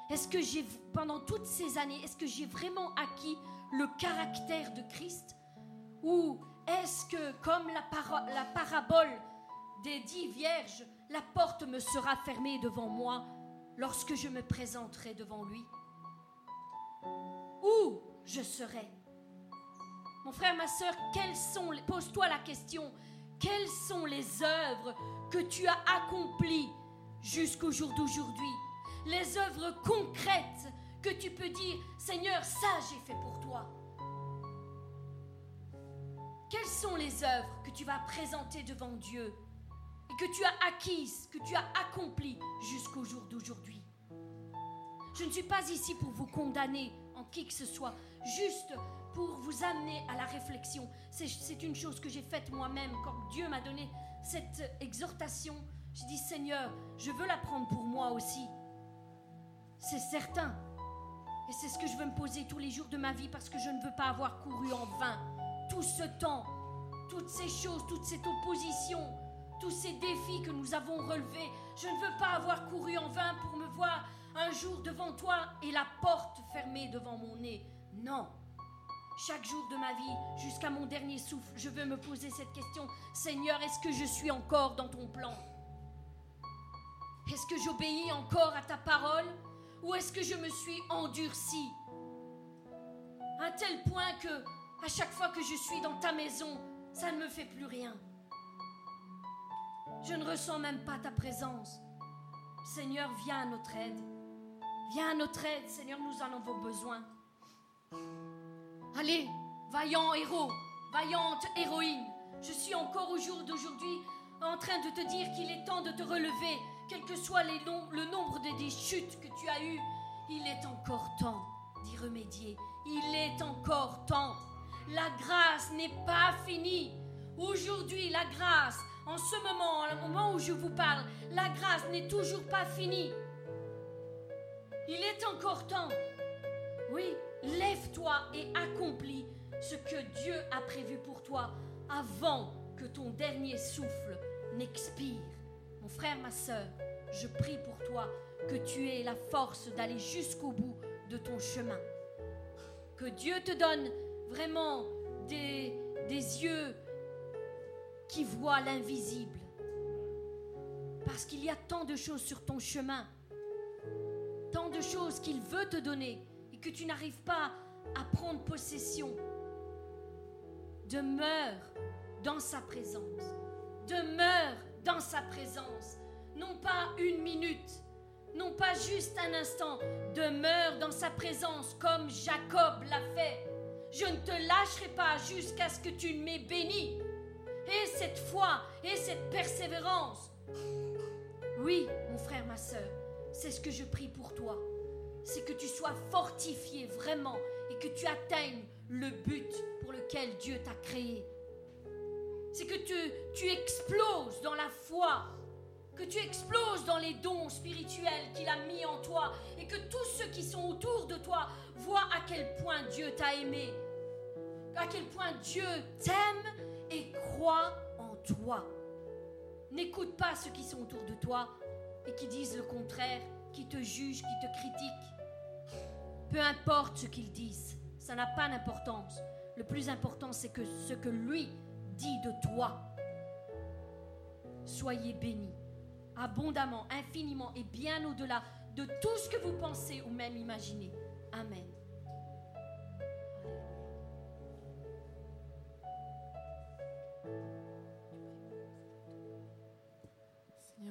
D: Est-ce que j'ai, pendant toutes ces années, est-ce que j'ai vraiment acquis le caractère de Christ? Ou est-ce que, comme la, la parabole des dix vierges, la porte me sera fermée devant moi lorsque je me présenterai devant lui? Où je serai? Mon frère, ma soeur, pose-toi la question, quelles sont les œuvres que tu as accomplies jusqu'au jour d'aujourd'hui? Les œuvres concrètes que tu peux dire, Seigneur, ça j'ai fait pour toi. Quelles sont les œuvres que tu vas présenter devant Dieu que tu as acquise, que tu as accompli jusqu'au jour d'aujourd'hui? Je ne suis pas ici pour vous condamner en qui que ce soit, juste pour vous amener à la réflexion. C'est une chose que j'ai faite moi-même quand Dieu m'a donné cette exhortation. J'ai dit Seigneur, je veux la prendre pour moi aussi. C'est certain. Et c'est ce que je veux me poser tous les jours de ma vie parce que je ne veux pas avoir couru en vain tout ce temps, toutes ces choses, toute cette opposition, tous ces défis que nous avons relevés. Je ne veux pas avoir couru en vain pour me voir un jour devant toi et la porte fermée devant mon nez. Non. Chaque jour de ma vie, jusqu'à mon dernier souffle, je veux me poser cette question. Seigneur, est-ce que je suis encore dans ton plan? Est-ce que j'obéis encore à ta parole? Ou est-ce que je me suis endurci À tel point que, à chaque fois que je suis dans ta maison, ça ne me fait plus rien. Je ne ressens même pas ta présence. Seigneur, viens à notre aide. Viens à notre aide, Seigneur, nous en avons besoin. Allez, vaillant héros, vaillante héroïne, je suis encore au jour d'aujourd'hui en train de te dire qu'il est temps de te relever, quel que soit le nombre de des chutes que tu as eues. Il est encore temps d'y remédier. Il est encore temps. La grâce n'est pas finie. Aujourd'hui, la grâce en ce moment, au moment où je vous parle, la grâce n'est toujours pas finie. Il est encore temps. Oui, lève-toi et accomplis ce que Dieu a prévu pour toi avant que ton dernier souffle n'expire. Mon frère, ma soeur, je prie pour toi que tu aies la force d'aller jusqu'au bout de ton chemin. Que Dieu te donne vraiment des, des yeux qui voient l'invisible. Parce qu'il y a tant de choses sur ton chemin, de choses qu'il veut te donner et que tu n'arrives pas à prendre possession. Demeure dans sa présence. Demeure dans sa présence. Non pas une minute, non pas juste un instant. Demeure dans sa présence comme Jacob l'a fait. Je ne te lâcherai pas jusqu'à ce que tu m'aies béni. Et cette foi et cette persévérance. Oui, mon frère, ma soeur, c'est ce que je prie pour toi. C'est que tu sois fortifié vraiment et que tu atteignes le but pour lequel Dieu t'a créé. C'est que tu, tu exploses dans la foi, que tu exploses dans les dons spirituels qu'il a mis en toi et que tous ceux qui sont autour de toi voient à quel point Dieu t'a aimé, à quel point Dieu t'aime et croit en toi. N'écoute pas ceux qui sont autour de toi et qui disent le contraire, qui te jugent, qui te critiquent. Peu importe ce qu'ils disent, ça n'a pas d'importance. Le plus important, c'est que ce que lui dit de toi. Soyez bénis abondamment, infiniment et bien au-delà de tout ce que vous pensez ou même imaginez. Amen.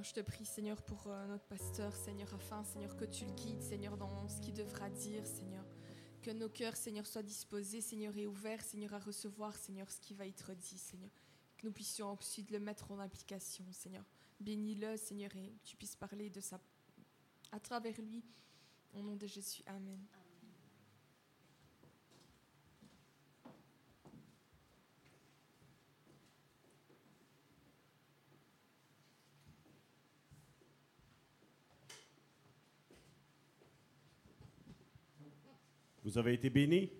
A: Je te prie, Seigneur, pour euh, notre pasteur, Seigneur, afin, Seigneur, que tu le guides, Seigneur, dans ce qu'il devra dire, Seigneur. Que nos cœurs, Seigneur, soient disposés, Seigneur, et ouverts, Seigneur, à recevoir, Seigneur, ce qui va être dit, Seigneur. Que nous puissions ensuite le mettre en application, Seigneur. Bénis-le, Seigneur, et que tu puisses parler de ça à travers lui. Au nom de Jésus, Amen.
E: Vous avez été bénis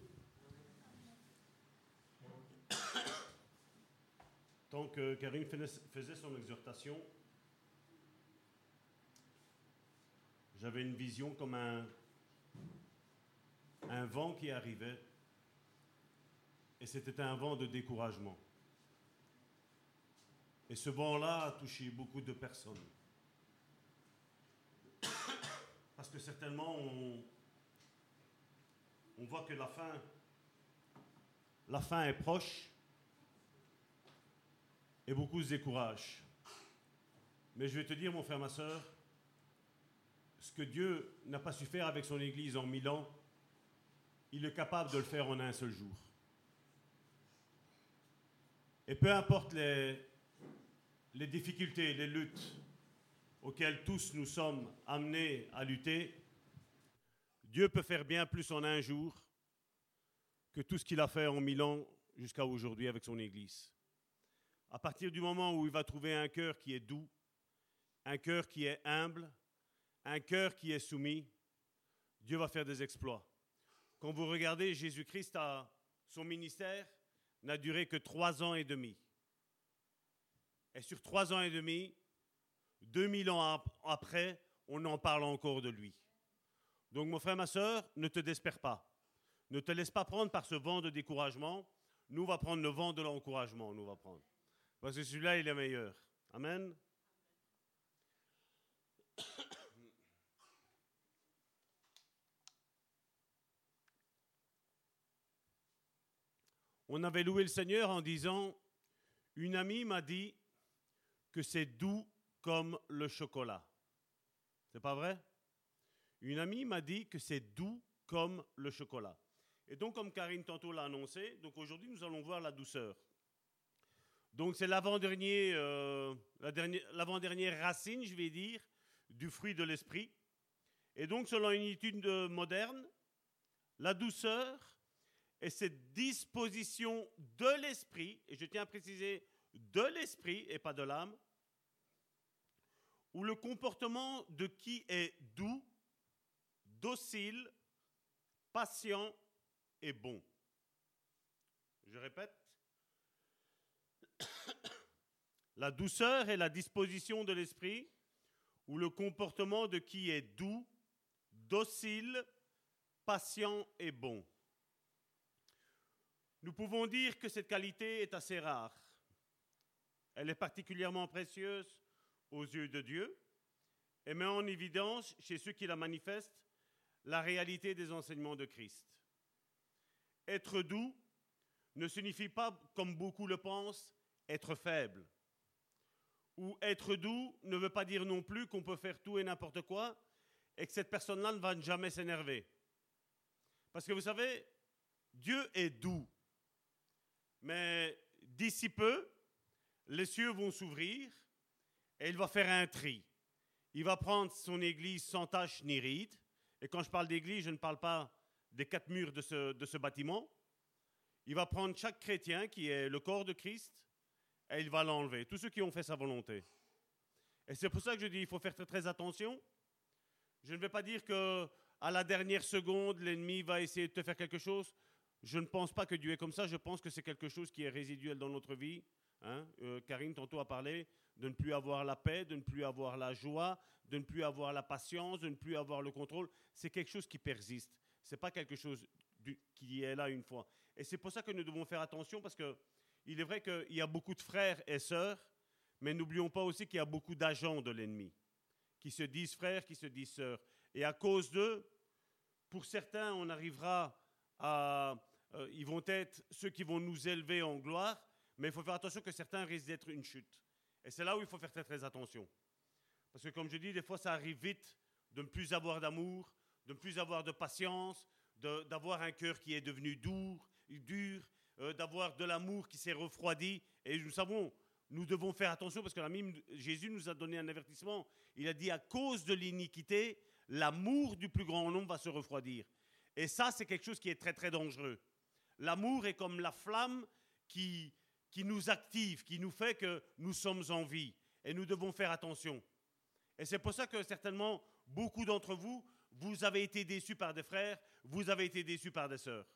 E: Tant que Karine faisait son exhortation, j'avais une vision comme un, un vent qui arrivait, et c'était un vent de découragement. Et ce vent-là a touché beaucoup de personnes. Parce que certainement, on, on voit que la fin, est proche et beaucoup se découragent. Mais je vais te dire, mon frère, ma soeur, ce que Dieu n'a pas su faire avec son Église en mille ans, il est capable de le faire en un seul jour. Et peu importe les difficultés, les luttes auxquelles tous nous sommes amenés à lutter, Dieu peut faire bien plus en un jour que tout ce qu'il a fait en mille ans jusqu'à aujourd'hui avec son Église. À partir du moment où il va trouver un cœur qui est doux, un cœur qui est humble, un cœur qui est soumis, Dieu va faire des exploits. Quand vous regardez, Jésus-Christ, son ministère n'a duré que trois ans et demi. Et sur trois ans et demi, 2000 ans après, on en parle encore de lui. Donc mon frère, ma soeur, ne te désespère pas. Ne te laisse pas prendre par ce vent de découragement. Nous, on va prendre le vent de l'encouragement, nous va prendre. Parce que celui-là, il est meilleur. Amen. On avait loué le Seigneur en disant, une amie m'a dit que c'est doux comme le chocolat. C'est pas vrai? Une amie m'a dit que c'est doux comme le chocolat. Et donc, comme Karine tantôt l'a annoncé, donc aujourd'hui nous allons voir la douceur. Donc c'est l'avant-dernier, euh, l'avant-dernière racine, je vais dire, du fruit de l'esprit. Et donc selon une étude moderne, la douceur est cette disposition de l'esprit, et je tiens à préciser de l'esprit et pas de l'âme, où le comportement de qui est doux, docile, patient et bon. Je répète, la douceur est la disposition de l'esprit ou le comportement de qui est doux, docile, patient et bon. Nous pouvons dire que cette qualité est assez rare. Elle est particulièrement précieuse aux yeux de Dieu et met en évidence chez ceux qui la manifestent la réalité des enseignements de Christ. Être doux ne signifie pas, comme beaucoup le pensent, être faible. Ou être doux ne veut pas dire non plus qu'on peut faire tout et n'importe quoi et que cette personne-là ne va jamais s'énerver. Parce que vous savez, Dieu est doux. Mais d'ici peu, les cieux vont s'ouvrir et il va faire un tri. Il va prendre son église sans tache ni ride. Et quand je parle d'église, je ne parle pas des quatre murs de ce, bâtiment. Il va prendre chaque chrétien qui est le corps de Christ et il va l'enlever. Tous ceux qui ont fait sa volonté. Et c'est pour ça que je dis il faut faire très, très attention. Je ne vais pas dire que à la dernière seconde, l'ennemi va essayer de te faire quelque chose. Je ne pense pas que Dieu est comme ça. Je pense que c'est quelque chose qui est résiduel dans notre vie. Hein. Euh, Karine, tantôt, a parlé de ne plus avoir la paix, de ne plus avoir la joie, de ne plus avoir la patience, de ne plus avoir le contrôle. C'est quelque chose qui persiste. Ce n'est pas quelque chose qui est là une fois. Et c'est pour ça que nous devons faire attention parce que il est vrai qu'il y a beaucoup de frères et sœurs, mais n'oublions pas aussi qu'il y a beaucoup d'agents de l'ennemi qui se disent frères, qui se disent sœurs. Et à cause d'eux, pour certains, on arrivera à... Euh, ils vont être ceux qui vont nous élever en gloire, mais il faut faire attention que certains risquent d'être une chute. Et c'est là où il faut faire très très attention. Parce que comme je dis, des fois ça arrive vite de ne plus avoir d'amour, de ne plus avoir de patience, d'avoir un cœur qui est devenu dur, dur euh, d'avoir de l'amour qui s'est refroidi. Et nous savons, nous devons faire attention parce que Jésus nous a donné un avertissement. Il a dit à cause de l'iniquité, l'amour du plus grand nombre va se refroidir. Et ça, c'est quelque chose qui est très très dangereux. L'amour est comme la flamme qui, qui nous active, qui nous fait que nous sommes en vie. Et nous devons faire attention. Et c'est pour ça que certainement, beaucoup d'entre vous, vous avez été déçus par des frères, vous avez été déçus par des sœurs.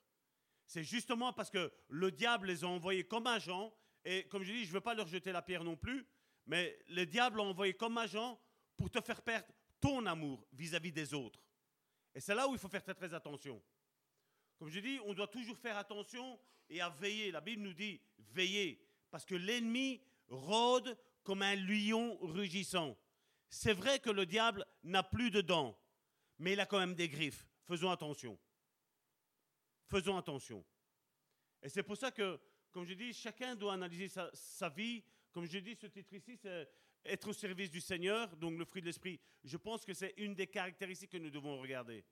E: C'est justement parce que le diable les a envoyés comme agents, et comme je dis, je ne veux pas leur jeter la pierre non plus, mais le diable a envoyé comme agent pour te faire perdre ton amour vis-à-vis des autres. Et c'est là où il faut faire très très attention. Comme je dis, on doit toujours faire attention et à veiller. La Bible nous dit veiller, parce que l'ennemi rôde comme un lion rugissant. C'est vrai que le diable n'a plus de dents, mais il a quand même des griffes. Faisons attention. Faisons attention. Et c'est pour ça que, comme je dis, chacun doit analyser sa, vie. Comme je dis, ce titre ici, c'est être au service du Seigneur, donc le fruit de l'esprit. Je pense que c'est une des caractéristiques que nous devons regarder.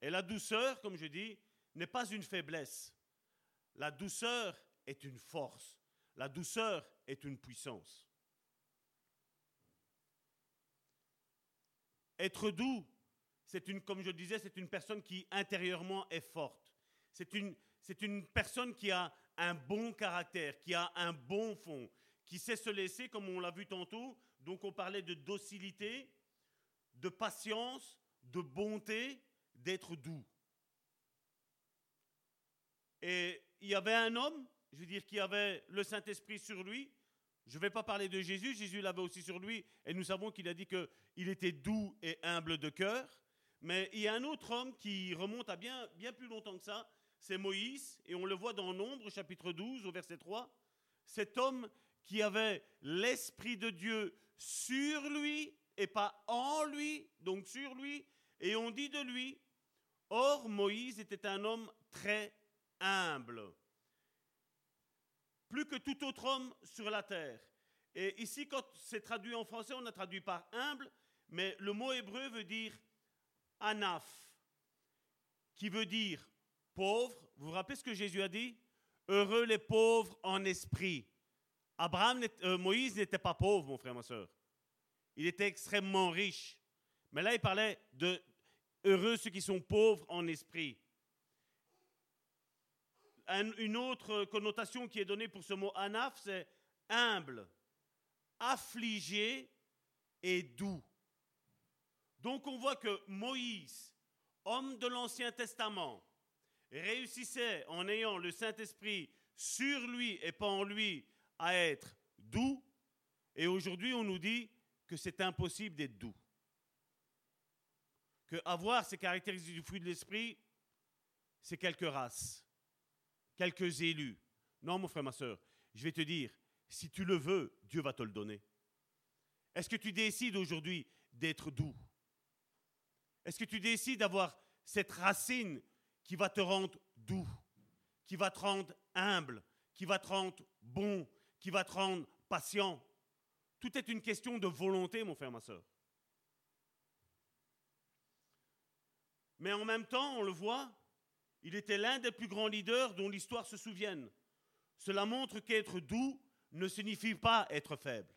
E: Et la douceur, comme je dis, n'est pas une faiblesse. La douceur est une force. La douceur est une puissance. Être doux, c'est une, comme je disais, c'est une personne qui intérieurement est forte. C'est une, c'est une personne qui a un bon caractère, qui a un bon fond, qui sait se laisser, comme on l'a vu tantôt. Donc on parlait de docilité, de patience, de bonté, d'être doux. Et il y avait un homme, je veux dire, qui avait le Saint-Esprit sur lui. Je ne vais pas parler de Jésus, Jésus l'avait aussi sur lui, et nous savons qu'il a dit qu'il était doux et humble de cœur. Mais il y a un autre homme qui remonte à bien, plus longtemps que ça, c'est Moïse, et on le voit dans Nombre, chapitre 12, au verset 3. Cet homme qui avait l'Esprit de Dieu sur lui, et pas en lui, donc sur lui, et on dit de lui, Or, Moïse était un homme très humble, plus que tout autre homme sur la terre. Et ici, quand c'est traduit en français, on a traduit par humble, mais le mot hébreu veut dire anaf, qui veut dire pauvres, vous vous rappelez ce que Jésus a dit? Heureux les pauvres en esprit. Abraham, euh, Moïse n'était pas pauvre, mon frère, ma soeur. Il était extrêmement riche. Mais là, il parlait de heureux ceux qui sont pauvres en esprit. Une autre connotation qui est donnée pour ce mot anaf, c'est humble, affligé et doux. Donc on voit que Moïse, homme de l'Ancien Testament, réussissait en ayant le Saint-Esprit sur lui et pas en lui à être doux, et aujourd'hui on nous dit que c'est impossible d'être doux. Que avoir ces caractéristiques du fruit de l'esprit, c'est quelques races, quelques élus. Non, mon frère, ma soeur, je vais te dire, si tu le veux, Dieu va te le donner. Est-ce que tu décides aujourd'hui d'être doux? Est-ce que tu décides d'avoir cette racine qui va te rendre doux, qui va te rendre humble, qui va te rendre bon, qui va te rendre patient? Tout est une question de volonté, mon frère, ma soeur. Mais en même temps, on le voit, il était l'un des plus grands leaders dont l'histoire se souvienne. Cela montre qu'être doux ne signifie pas être faible.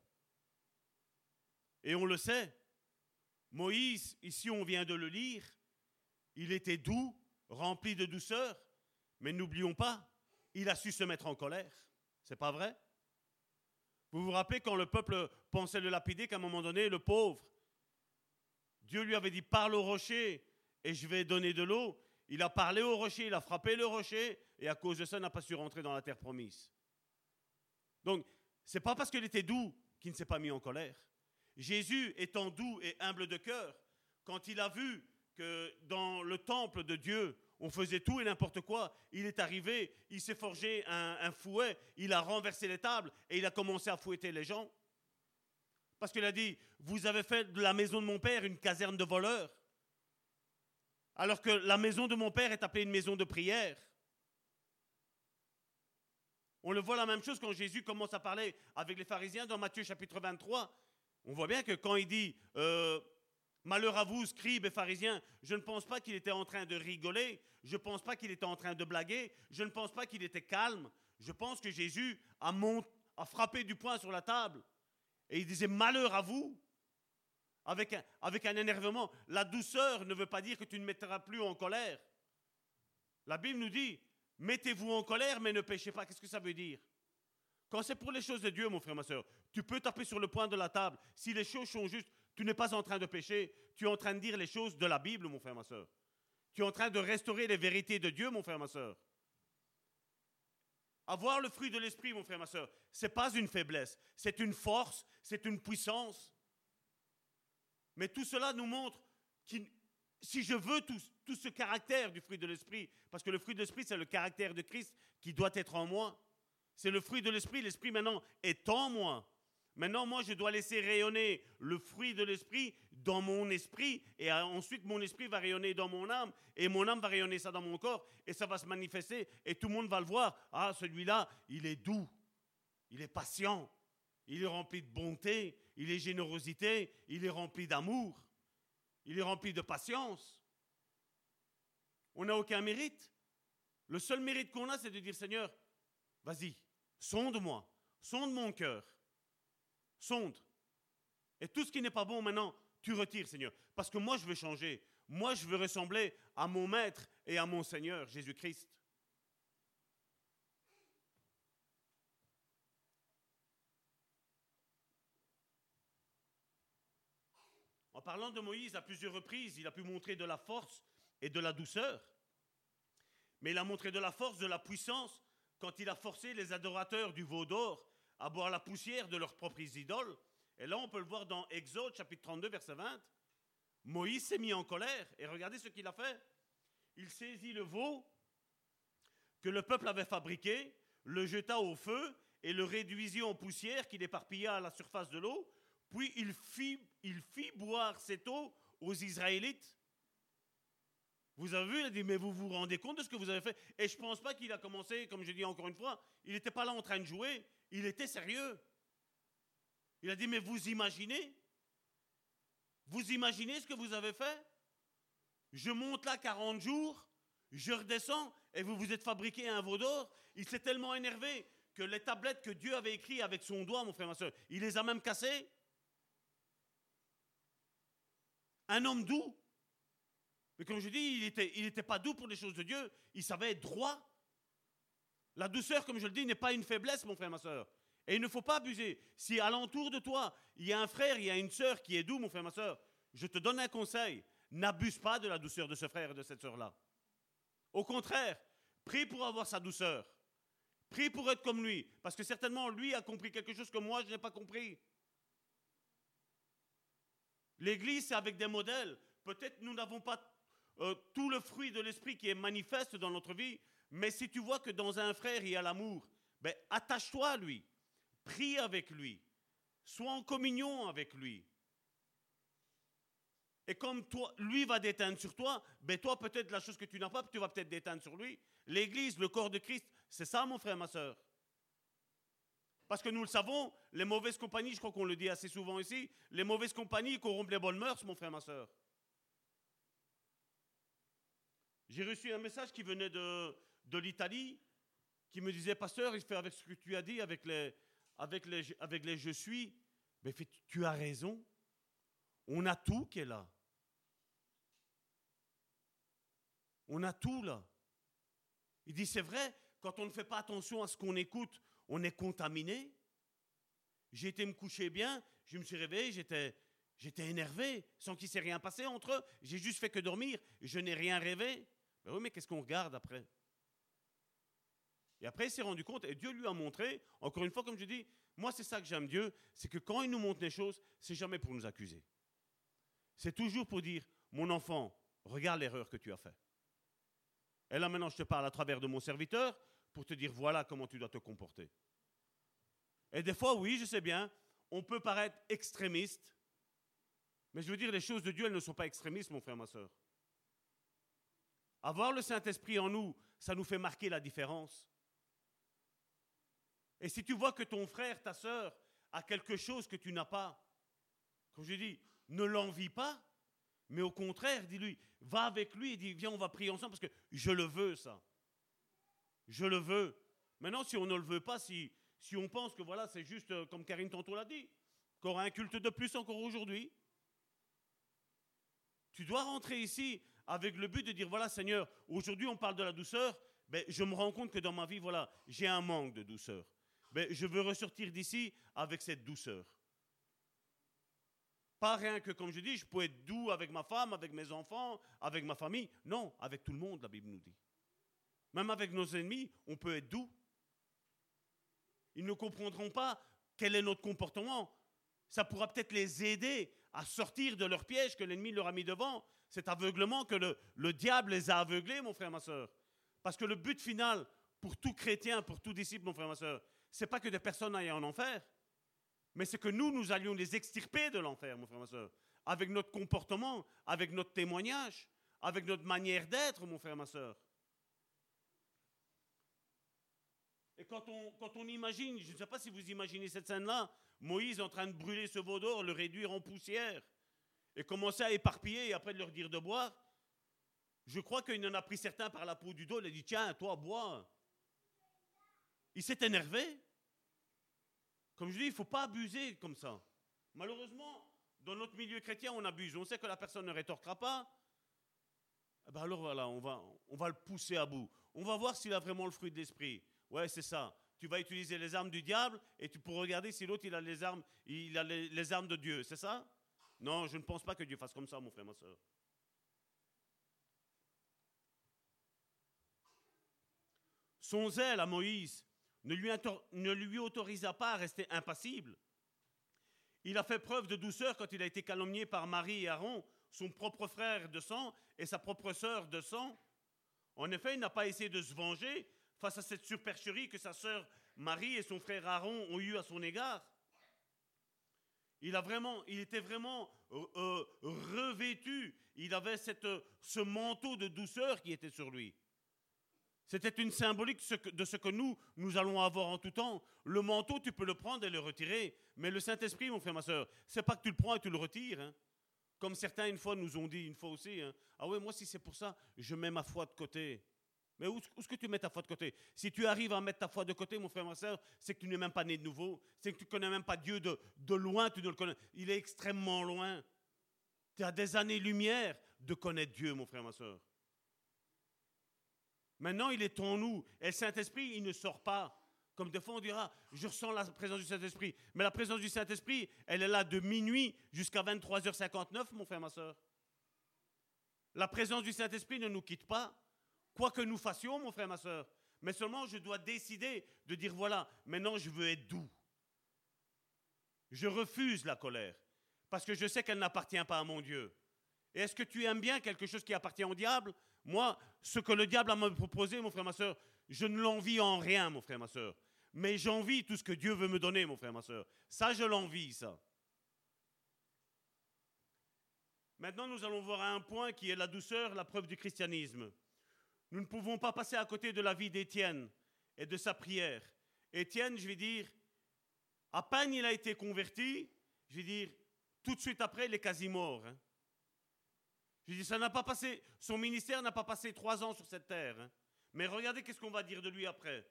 E: Et on le sait, Moïse, ici on vient de le lire, il était doux, rempli de douceur, mais n'oublions pas, il a su se mettre en colère. C'est pas vrai? Vous vous rappelez quand le peuple pensait le lapider qu'à un moment donné, le pauvre, Dieu lui avait dit parle au rocher et je vais donner de l'eau. Il a parlé au rocher, il a frappé le rocher et à cause de ça, n'a pas su rentrer dans la terre promise. Donc, c'est pas parce qu'il était doux qu'il ne s'est pas mis en colère. Jésus étant doux et humble de cœur, quand il a vu que dans le temple de Dieu, on faisait tout et n'importe quoi, il est arrivé, il s'est forgé un, fouet, il a renversé les tables et il a commencé à fouetter les gens. Parce qu'il a dit, vous avez fait de la maison de mon père une caserne de voleurs, alors que la maison de mon père est appelée une maison de prière. On le voit la même chose quand Jésus commence à parler avec les pharisiens dans Matthieu chapitre 23. On voit bien que quand il dit euh, Malheur à vous, scribes et pharisiens, je ne pense pas qu'il était en train de rigoler, je ne pense pas qu'il était en train de blaguer, je ne pense pas qu'il était calme. Je pense que Jésus a, a frappé du poing sur la table et il disait Malheur à vous, avec un, avec un énervement. La douceur ne veut pas dire que tu ne mettras plus en colère. La Bible nous dit Mettez-vous en colère, mais ne péchez pas. Qu'est-ce que ça veut dire? Quand c'est pour les choses de Dieu, mon frère, ma soeur, tu peux taper sur le point de la table. Si les choses sont justes, tu n'es pas en train de pécher. Tu es en train de dire les choses de la Bible, mon frère, ma soeur. Tu es en train de restaurer les vérités de Dieu, mon frère, ma soeur. Avoir le fruit de l'esprit, mon frère, ma soeur, ce n'est pas une faiblesse, c'est une force, c'est une puissance. Mais tout cela nous montre qu'il si je veux tout, ce caractère du fruit de l'esprit, parce que le fruit de l'esprit, c'est le caractère de Christ qui doit être en moi. C'est le fruit de l'esprit. L'esprit maintenant est en moi. Maintenant, moi, je dois laisser rayonner le fruit de l'esprit dans mon esprit, et ensuite mon esprit va rayonner dans mon âme, et mon âme va rayonner ça dans mon corps, et ça va se manifester, et tout le monde va le voir. Ah, celui-là, il est doux, il est patient, il est rempli de bonté, il est générosité, il est rempli d'amour. Il est rempli de patience. On n'a aucun mérite. Le seul mérite qu'on a, c'est de dire Seigneur, vas-y, sonde-moi, sonde mon cœur, sonde. Et tout ce qui n'est pas bon maintenant, tu retires, Seigneur. Parce que moi, je veux changer. Moi, je veux ressembler à mon Maître et à mon Seigneur, Jésus-Christ. Parlant de Moïse à plusieurs reprises, il a pu montrer de la force et de la douceur. Mais il a montré de la force, de la puissance, quand il a forcé les adorateurs du veau d'or à boire la poussière de leurs propres idoles. Et là, on peut le voir dans Exode chapitre 32, verset 20. Moïse s'est mis en colère et regardez ce qu'il a fait. Il saisit le veau que le peuple avait fabriqué, le jeta au feu et le réduisit en poussière qu'il éparpilla à la surface de l'eau. Puis il fit, il fit boire cette eau aux Israélites. Vous avez vu, il a dit, mais vous vous rendez compte de ce que vous avez fait? Et je ne pense pas qu'il a commencé, comme je dis encore une fois, il n'était pas là en train de jouer, il était sérieux. Il a dit, mais vous imaginez? Vous imaginez ce que vous avez fait? Je monte là 40 jours, je redescends, et vous vous êtes fabriqué un veau d'or. Il s'est tellement énervé que les tablettes que Dieu avait écrites avec son doigt, mon frère, ma soeur, il les a même cassées. Un homme doux. Mais comme je dis, il n'était il était pas doux pour les choses de Dieu, il savait être droit. La douceur, comme je le dis, n'est pas une faiblesse, mon frère, ma soeur. Et il ne faut pas abuser. Si alentour de toi, il y a un frère, il y a une soeur qui est doux, mon frère, ma soeur, je te donne un conseil. n'abuse pas de la douceur de ce frère et de cette sœur-là. Au contraire, prie pour avoir sa douceur. Prie pour être comme lui. Parce que certainement, lui a compris quelque chose que moi, je n'ai pas compris. L'Église, c'est avec des modèles. Peut-être nous n'avons pas euh, tout le fruit de l'Esprit qui est manifeste dans notre vie, mais si tu vois que dans un frère, il y a l'amour, ben, attache-toi à lui. Prie avec lui. Sois en communion avec lui. Et comme toi, lui va déteindre sur toi, ben toi peut-être la chose que tu n'as pas, tu vas peut-être déteindre sur lui. L'Église, le corps de Christ, c'est ça mon frère, ma soeur. Parce que nous le savons, les mauvaises compagnies, je crois qu'on le dit assez souvent ici, les mauvaises compagnies corrompent les bonnes mœurs, mon frère, ma soeur. J'ai reçu un message qui venait de, de l'Italie, qui me disait, pasteur, il fait avec ce que tu as dit, avec les, avec les, avec les je suis. Mais tu as raison. On a tout qui est là. On a tout là. Il dit, c'est vrai, quand on ne fait pas attention à ce qu'on écoute, on est contaminé. J'ai été me coucher bien, je me suis réveillé, j'étais, j'étais énervé, sans qu'il s'est rien passé entre eux. J'ai juste fait que dormir, je n'ai rien rêvé. Mais oui, mais qu'est-ce qu'on regarde après? Et après, il s'est rendu compte, et Dieu lui a montré, encore une fois, comme je dis, moi c'est ça que j'aime Dieu, c'est que quand il nous montre les choses, c'est jamais pour nous accuser. C'est toujours pour dire, mon enfant, regarde l'erreur que tu as faite. Et là maintenant, je te parle à travers de mon serviteur pour te dire voilà comment tu dois te comporter. Et des fois, oui, je sais bien, on peut paraître extrémiste, mais je veux dire, les choses de Dieu, elles ne sont pas extrémistes, mon frère, ma soeur. Avoir le Saint-Esprit en nous, ça nous fait marquer la différence. Et si tu vois que ton frère, ta soeur, a quelque chose que tu n'as pas, comme je dis, ne l'envie pas, mais au contraire, dis-lui, va avec lui et dis, viens, on va prier ensemble parce que je le veux, ça. Je le veux. Maintenant, si on ne le veut pas, si, si on pense que voilà, c'est juste euh, comme Karine tantôt l'a dit, qu'on aura un culte de plus encore aujourd'hui, tu dois rentrer ici avec le but de dire voilà, Seigneur, aujourd'hui on parle de la douceur, ben, je me rends compte que dans ma vie, voilà, j'ai un manque de douceur. Ben, je veux ressortir d'ici avec cette douceur. Pas rien que, comme je dis, je peux être doux avec ma femme, avec mes enfants, avec ma famille. Non, avec tout le monde, la Bible nous dit. Même avec nos ennemis, on peut être doux. Ils ne comprendront pas quel est notre comportement. Ça pourra peut-être les aider à sortir de leur piège que l'ennemi leur a mis devant. Cet aveuglement que le, le diable les a aveuglés, mon frère, ma soeur. Parce que le but final pour tout chrétien, pour tout disciple, mon frère, ma soeur, c'est pas que des personnes aillent en enfer mais c'est que nous, nous allions les extirper de l'enfer, mon frère, ma soeur, avec notre comportement, avec notre témoignage, avec notre manière d'être, mon frère, ma soeur. Et quand on, quand on imagine, je ne sais pas si vous imaginez cette scène-là, Moïse en train de brûler ce veau d'or, le réduire en poussière, et commencer à éparpiller et après de leur dire de boire, je crois qu'il en a pris certains par la peau du dos, il a dit, tiens, toi, bois. Il s'est énervé. Comme je dis, il ne faut pas abuser comme ça. Malheureusement, dans notre milieu chrétien, on abuse. On sait que la personne ne rétorquera pas. Eh ben alors voilà, on va, on va le pousser à bout. On va voir s'il a vraiment le fruit de l'esprit. Ouais, c'est ça. Tu vas utiliser les armes du diable et tu pourras regarder si l'autre il a les armes, il a les armes de Dieu. C'est ça? Non, je ne pense pas que Dieu fasse comme ça, mon frère, ma soeur. Son zèle à Moïse ne lui, ne lui autorisa pas à rester impassible. Il a fait preuve de douceur quand il a été calomnié par Marie et Aaron, son propre frère de sang et sa propre sœur de sang. En effet, il n'a pas essayé de se venger face à cette supercherie que sa sœur Marie et son frère Aaron ont eu à son égard. Il, a vraiment, il était vraiment euh, euh, revêtu, il avait cette, ce manteau de douceur qui était sur lui. C'était une symbolique de ce que nous, nous allons avoir en tout temps. Le manteau, tu peux le prendre et le retirer. Mais le Saint-Esprit, mon frère, ma soeur, c'est pas que tu le prends et tu le retires. Hein. Comme certains, une fois, nous ont dit, une fois aussi, hein. ah ouais, moi, si c'est pour ça, je mets ma foi de côté. Mais où, est-ce que tu mets ta foi de côté? Si tu arrives à mettre ta foi de côté, mon frère, ma soeur, c'est que tu n'es même pas né de nouveau. C'est que tu ne connais même pas Dieu de, loin, tu ne le connais. Il est extrêmement loin. Tu as des années-lumière de connaître Dieu, mon frère, ma soeur. Maintenant, il est en nous. Et le Saint-Esprit, il ne sort pas. Comme des fois, on dira, je ressens la présence du Saint-Esprit. Mais la présence du Saint-Esprit, elle est là de minuit jusqu'à 23h59, mon frère, ma soeur. La présence du Saint-Esprit ne nous quitte pas, quoi que nous fassions, mon frère, ma soeur. Mais seulement je dois décider de dire voilà, maintenant je veux être doux. Je refuse la colère, parce que je sais qu'elle n'appartient pas à mon Dieu. Et est-ce que tu aimes bien quelque chose qui appartient au diable? Moi, ce que le diable a me proposé, mon frère, ma soeur, je ne l'envie en rien, mon frère, ma soeur. Mais j'envie tout ce que Dieu veut me donner, mon frère, ma soeur. Ça, je l'envie, ça. Maintenant, nous allons voir un point qui est la douceur, la preuve du christianisme. Nous ne pouvons pas passer à côté de la vie d'Étienne et de sa prière. Étienne, je vais dire, à peine il a été converti, je vais dire, tout de suite après, il est quasi mort. Hein. Je dis, ça n'a pas passé, son ministère n'a pas passé trois ans sur cette terre. Hein. Mais regardez qu'est-ce qu'on va dire de lui après.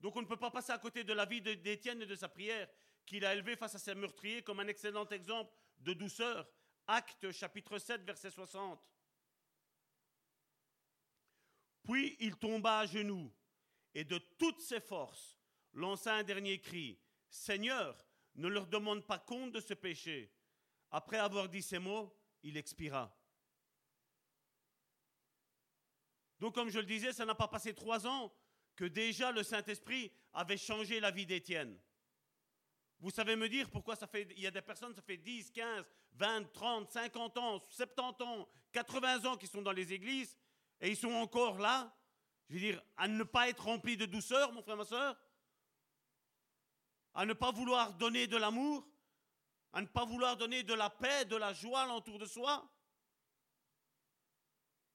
E: Donc on ne peut pas passer à côté de la vie d'Étienne et de sa prière qu'il a élevée face à ses meurtriers comme un excellent exemple de douceur. Acte chapitre 7, verset 60. Puis il tomba à genoux et de toutes ses forces lança un dernier cri. Seigneur, ne leur demande pas compte de ce péché. Après avoir dit ces mots, il expira. Donc comme je le disais, ça n'a pas passé trois ans que déjà le Saint-Esprit avait changé la vie d'Étienne. Vous savez me dire pourquoi ça fait, il y a des personnes, ça fait 10, 15, 20, 30, 50 ans, 70 ans, 80 ans qui sont dans les églises et ils sont encore là, je veux dire, à ne pas être remplis de douceur, mon frère, ma soeur, à ne pas vouloir donner de l'amour, à ne pas vouloir donner de la paix, de la joie l'entour de soi.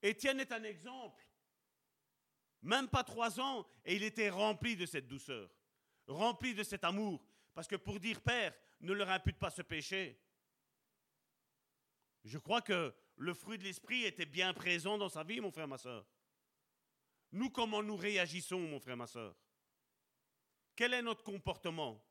E: Étienne est un exemple. Même pas trois ans, et il était rempli de cette douceur, rempli de cet amour. Parce que pour dire Père, ne leur impute pas ce péché. Je crois que le fruit de l'esprit était bien présent dans sa vie, mon frère, ma soeur. Nous, comment nous réagissons, mon frère, ma soeur? Quel est notre comportement?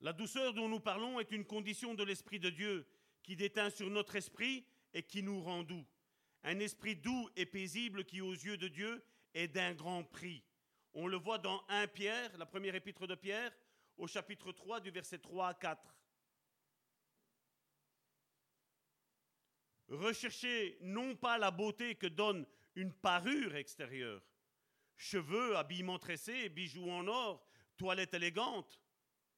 E: La douceur dont nous parlons est une condition de l'Esprit de Dieu qui déteint sur notre esprit et qui nous rend doux. Un esprit doux et paisible qui, aux yeux de Dieu, est d'un grand prix. On le voit dans 1 Pierre, la première épître de Pierre, au chapitre 3 du verset 3 à 4. Recherchez non pas la beauté que donne une parure extérieure, cheveux, habillement tressés, bijoux en or, toilette élégante.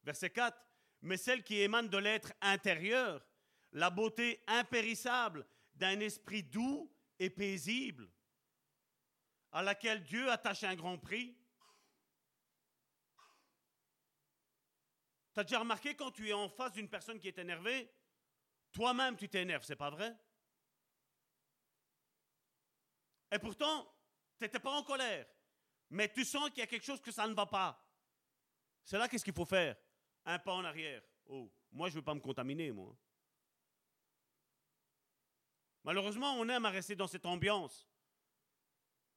E: Verset 4. Mais celle qui émane de l'être intérieur, la beauté impérissable d'un esprit doux et paisible, à laquelle Dieu attache un grand prix. Tu as déjà remarqué quand tu es en face d'une personne qui est énervée, toi-même tu t'énerves, c'est pas vrai? Et pourtant, tu n'étais pas en colère, mais tu sens qu'il y a quelque chose que ça ne va pas. C'est là qu'est-ce qu'il faut faire? Un pas en arrière. Oh, moi je ne veux pas me contaminer, moi. Malheureusement, on aime à rester dans cette ambiance.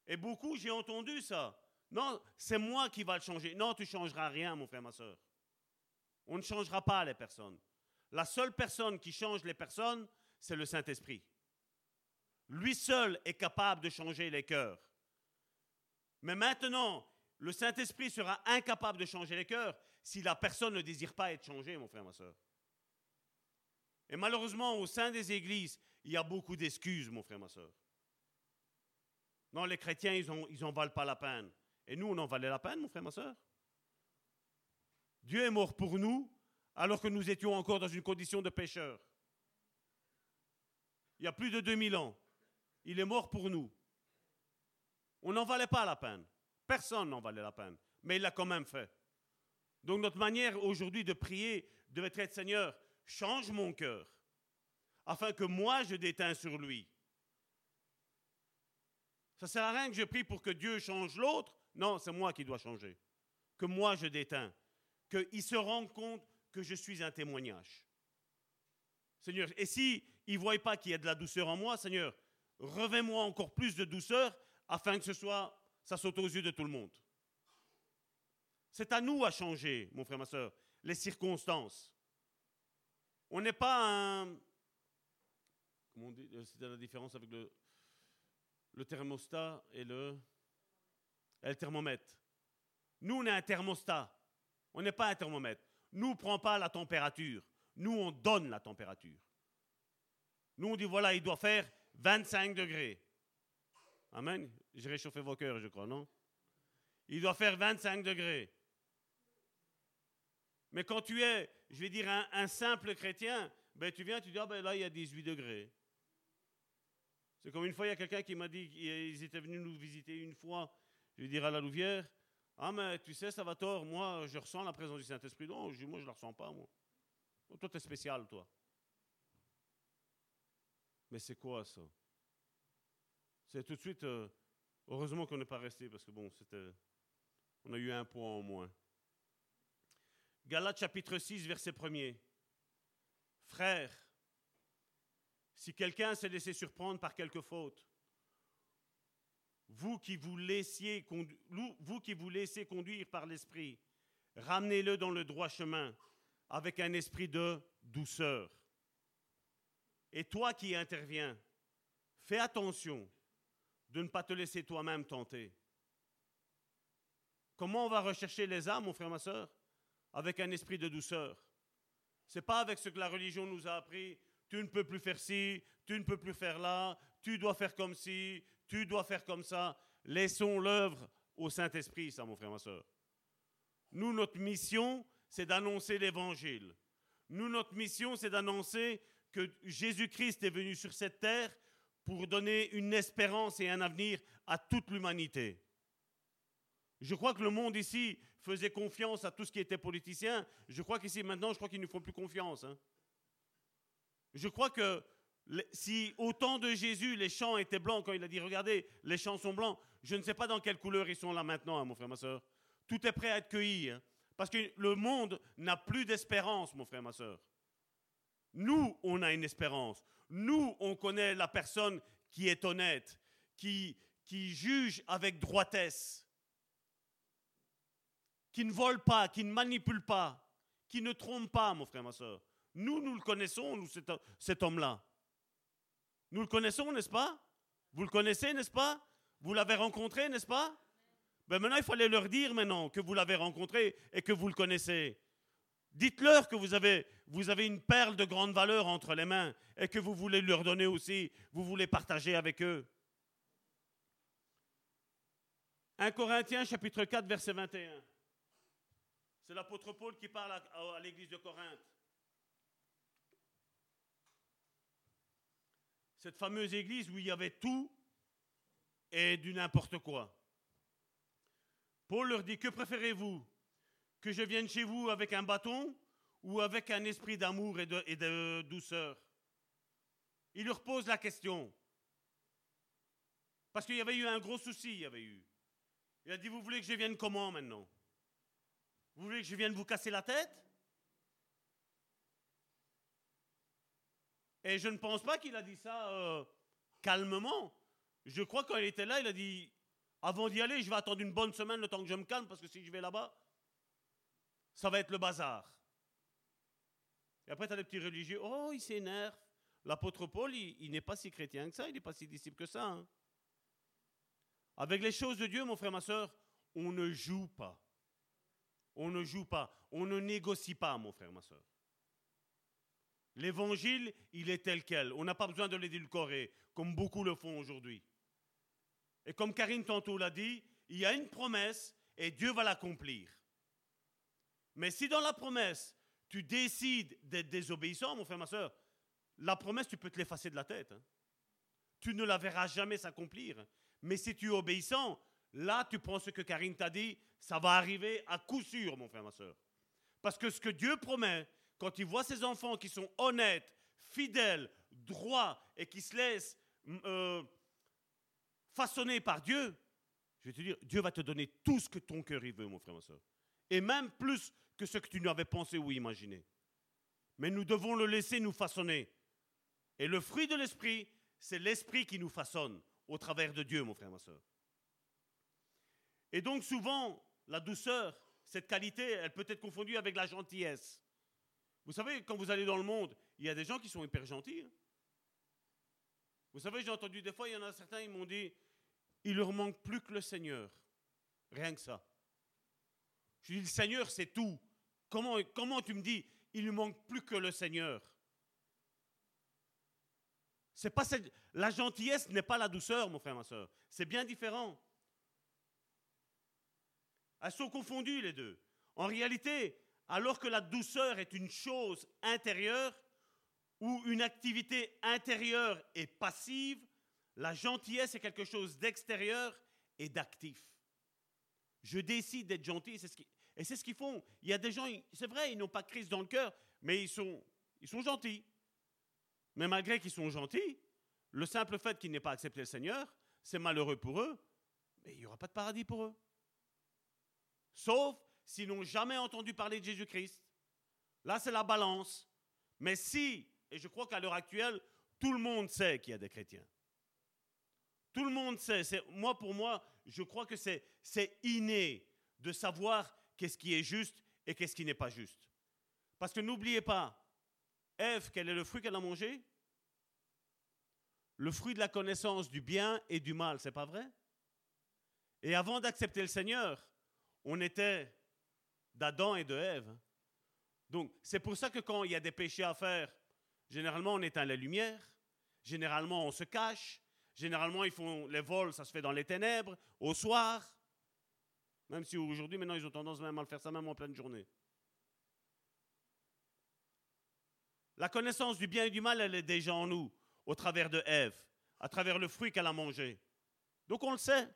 E: Et beaucoup, j'ai entendu ça. Non, c'est moi qui va le changer. Non, tu ne changeras rien, mon frère, ma soeur. On ne changera pas les personnes. La seule personne qui change les personnes, c'est le Saint-Esprit. Lui seul est capable de changer les cœurs. Mais maintenant, le Saint-Esprit sera incapable de changer les cœurs si la personne ne désire pas être changée, mon frère, ma soeur. Et malheureusement, au sein des églises, il y a beaucoup d'excuses, mon frère, ma soeur. Non, les chrétiens, ils n'en valent pas la peine. Et nous, on en valait la peine, mon frère, ma soeur. Dieu est mort pour nous alors que nous étions encore dans une condition de pécheur. Il y a plus de 2000 ans. Il est mort pour nous. On n'en valait pas la peine. Personne n'en valait la peine. Mais il l'a quand même fait. Donc notre manière aujourd'hui de prier devait être Seigneur, change mon cœur afin que moi je déteins sur lui. Ça ne sert à rien que je prie pour que Dieu change l'autre. Non, c'est moi qui dois changer. Que moi je déteins. Qu'il se rende compte que je suis un témoignage. Seigneur, et si il ne voit pas qu'il y a de la douceur en moi, Seigneur, revais-moi encore plus de douceur afin que ce soit, ça saute aux yeux de tout le monde. C'est à nous à changer, mon frère, ma soeur, les circonstances. On n'est pas un, euh, c'est la différence avec le, le thermostat et le, et le thermomètre. Nous, on est un thermostat. On n'est pas un thermomètre. Nous, ne prend pas la température. Nous, on donne la température. Nous, on dit, voilà, il doit faire 25 degrés. Amen. J'ai réchauffé vos cœurs, je crois, non? Il doit faire 25 degrés. Mais quand tu es, je vais dire, un, simple chrétien, ben, tu viens, tu dis, ah ben là, il y a 18 degrés. C'est comme une fois, il y a quelqu'un qui m'a dit qu'ils étaient venus nous visiter une fois, je vais dire à la Louvière, ah mais tu sais, ça va tort, moi, je ressens la présence du Saint-Esprit. Non, moi, je ne la ressens pas, moi. Oh, toi, tu spécial, toi. Mais c'est quoi ça? C'est tout de suite, euh, heureusement qu'on n'est pas resté, parce que bon, c'était, on a eu un point en moins. Galates chapitre 6, verset 1er. Frères, si quelqu'un s'est laissé surprendre par quelque faute, vous qui vous, laissez conduire par l'Esprit, ramenez-le dans le droit chemin avec un esprit de douceur. Et toi qui interviens, fais attention de ne pas te laisser toi-même tenter. Comment on va rechercher les âmes, mon frère, ma soeur Avec un esprit de douceur. Ce n'est pas avec ce que la religion nous a appris. Tu ne peux plus faire ci, tu ne peux plus faire là, tu dois faire comme ci, tu dois faire comme ça. Laissons l'œuvre au Saint-Esprit, ça, mon frère, ma soeur. Nous, notre mission, c'est d'annoncer l'évangile. Nous, notre mission, c'est d'annoncer que Jésus-Christ est venu sur cette terre pour donner une espérance et un avenir à toute l'humanité. Je crois que le monde ici faisait confiance à tout ce qui était politicien. Je crois qu'ici, maintenant, je crois qu'ils ne font plus confiance. Hein. Je crois que si au temps de Jésus, les champs étaient blancs, quand il a dit, regardez, les champs sont blancs, je ne sais pas dans quelle couleur ils sont là maintenant, hein, mon frère, ma soeur. Tout est prêt à être cueilli. Hein. parce que le monde n'a plus d'espérance, mon frère, ma soeur. Nous, on a une espérance. Nous, on connaît la personne qui est honnête, qui, qui juge avec droitesse, qui ne vole pas, qui ne manipule pas, qui ne trompe pas, mon frère, ma soeur. Nous, nous le connaissons, nous, cet homme-là. Nous le connaissons, n'est-ce pas? Vous le connaissez, n'est-ce pas? Vous l'avez rencontré, n'est-ce pas? Ben Maintenant, il fallait leur dire maintenant que vous l'avez rencontré et que vous le connaissez. Dites-leur que vous avez, vous avez une perle de grande valeur entre les mains et que vous voulez leur donner aussi, vous voulez partager avec eux. 1 Corinthiens chapitre 4 verset 21. C'est l'apôtre Paul qui parle à l'église de Corinthe. Cette fameuse église où il y avait tout et du n'importe quoi. Paul leur dit, que préférez-vous Que je vienne chez vous avec un bâton ou avec un esprit d'amour et de, douceur? Il leur pose la question. Parce qu'il y avait eu un gros souci, il y avait eu. Il a dit, vous voulez que je vienne comment maintenant? Vous voulez que je vienne vous casser la tête? Et je ne pense pas qu'il a dit ça euh, calmement. Je crois qu'il était là, il a dit, avant d'y aller, je vais attendre une bonne semaine le temps que je me calme, parce que si je vais là-bas, ça va être le bazar. Et après, tu as les petits religieux, oh, il s'énerve. L'apôtre Paul, il, n'est pas si chrétien que ça, il n'est pas si disciple que ça. Hein. Avec les choses de Dieu, mon frère, ma soeur, on ne joue pas. On ne joue pas. On ne négocie pas, mon frère, ma soeur. L'évangile, il est tel quel. On n'a pas besoin de l'édulcorer, comme beaucoup le font aujourd'hui. Et comme Karine tantôt l'a dit, il y a une promesse et Dieu va l'accomplir. Mais si dans la promesse, tu décides d'être désobéissant, mon frère, ma soeur, la promesse, tu peux te l'effacer de la tête. Hein. Tu ne la verras jamais s'accomplir. Mais si tu es obéissant, là, tu prends ce que Karine t'a dit, ça va arriver à coup sûr, mon frère, ma soeur. Parce que ce que Dieu promet, quand il voit ses enfants qui sont honnêtes, fidèles, droits et qui se laissent euh, façonner par Dieu, je vais te dire, Dieu va te donner tout ce que ton cœur y veut, mon frère, ma soeur. Et même plus que ce que tu n'avais pensé ou imaginé. Mais nous devons le laisser nous façonner. Et le fruit de l'esprit, c'est l'esprit qui nous façonne au travers de Dieu, mon frère, ma soeur. Et donc souvent, la douceur, cette qualité, elle peut être confondue avec la gentillesse. Vous savez, quand vous allez dans le monde, il y a des gens qui sont hyper gentils. Vous savez, j'ai entendu des fois, il y en a certains, ils m'ont dit, il leur manque plus que le Seigneur. Rien que ça. Je dis, le Seigneur, c'est tout. Comment, comment tu me dis, il ne manque plus que le Seigneur? C'est pas la gentillesse n'est pas la douceur, mon frère, ma soeur. C'est bien différent. Elles sont confondues les deux. En réalité, alors que la douceur est une chose intérieure ou une activité intérieure et passive, la gentillesse est quelque chose d'extérieur et d'actif. Je décide d'être gentil, et c'est ce qu'ils font. Il y a des gens, c'est vrai, ils n'ont pas de crise dans le cœur, mais ils sont, ils sont gentils. Mais malgré qu'ils sont gentils, le simple fait qu'ils n'aient pas accepté le Seigneur, c'est malheureux pour eux, mais il n'y aura pas de paradis pour eux. Sauf s'ils n'ont jamais entendu parler de Jésus-Christ. Là, c'est la balance. Mais si, et je crois qu'à l'heure actuelle, tout le monde sait qu'il y a des chrétiens. Tout le monde sait. Moi, pour moi, je crois que c'est inné de savoir qu'est-ce qui est juste et qu'est-ce qui n'est pas juste. Parce que n'oubliez pas, Ève, quel est le fruit qu'elle a mangé? Le fruit de la connaissance du bien et du mal, c'est pas vrai? Et avant d'accepter le Seigneur, on était d'Adam et de Ève. Donc, c'est pour ça que quand il y a des péchés à faire, généralement on éteint la lumière, généralement on se cache, généralement ils font les vols, ça se fait dans les ténèbres, au soir. Même si aujourd'hui, maintenant, ils ont tendance même à le faire ça même en pleine journée. La connaissance du bien et du mal, elle est déjà en nous, au travers de Ève, à travers le fruit qu'elle a mangé. Donc on le sait.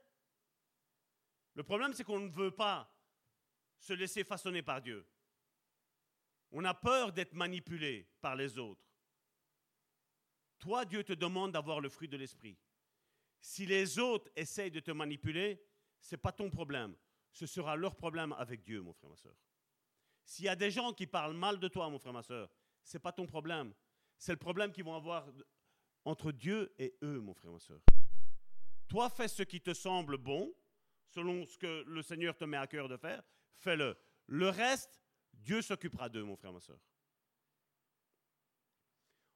E: Le problème, c'est qu'on ne veut pas se laisser façonner par Dieu. On a peur d'être manipulé par les autres. Toi, Dieu te demande d'avoir le fruit de l'esprit. Si les autres essayent de te manipuler, ce n'est pas ton problème. Ce sera leur problème avec Dieu, mon frère, ma soeur. S'il y a des gens qui parlent mal de toi, mon frère, ma soeur, ce n'est pas ton problème. C'est le problème qu'ils vont avoir entre Dieu et eux, mon frère, ma soeur. Toi, fais ce qui te semble bon, selon ce que le Seigneur te met à cœur de faire, fais-le. Le reste, Dieu s'occupera d'eux, mon frère, ma soeur.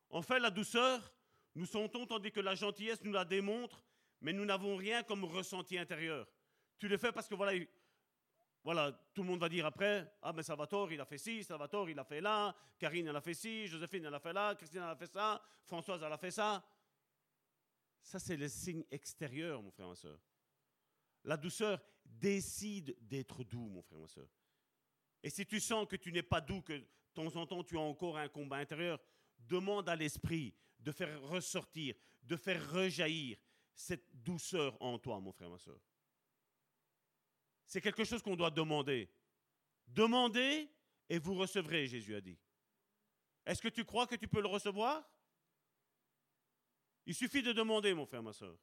E: En fait, la douceur, nous sentons tandis que la gentillesse nous la démontre, mais nous n'avons rien comme ressenti intérieur. Tu le fais parce que voilà, voilà, tout le monde va dire après, ah mais Salvatore, il a fait ci, Salvatore, il a fait là, Karine, elle a fait ci, Joséphine, elle a fait là, Christine, elle a fait ça, Françoise, elle a fait ça. Ça, c'est le signe extérieur, mon frère, ma soeur. La douceur décide d'être doux, mon frère, ma soeur. Et si tu sens que tu n'es pas doux, que de temps en temps tu as encore un combat intérieur, demande à l'esprit de faire ressortir, de faire rejaillir cette douceur en toi, mon frère, ma soeur. C'est quelque chose qu'on doit demander. Demandez et vous recevrez, Jésus a dit. Est-ce que tu crois que tu peux le recevoir? Il suffit de demander, mon frère, ma soeur.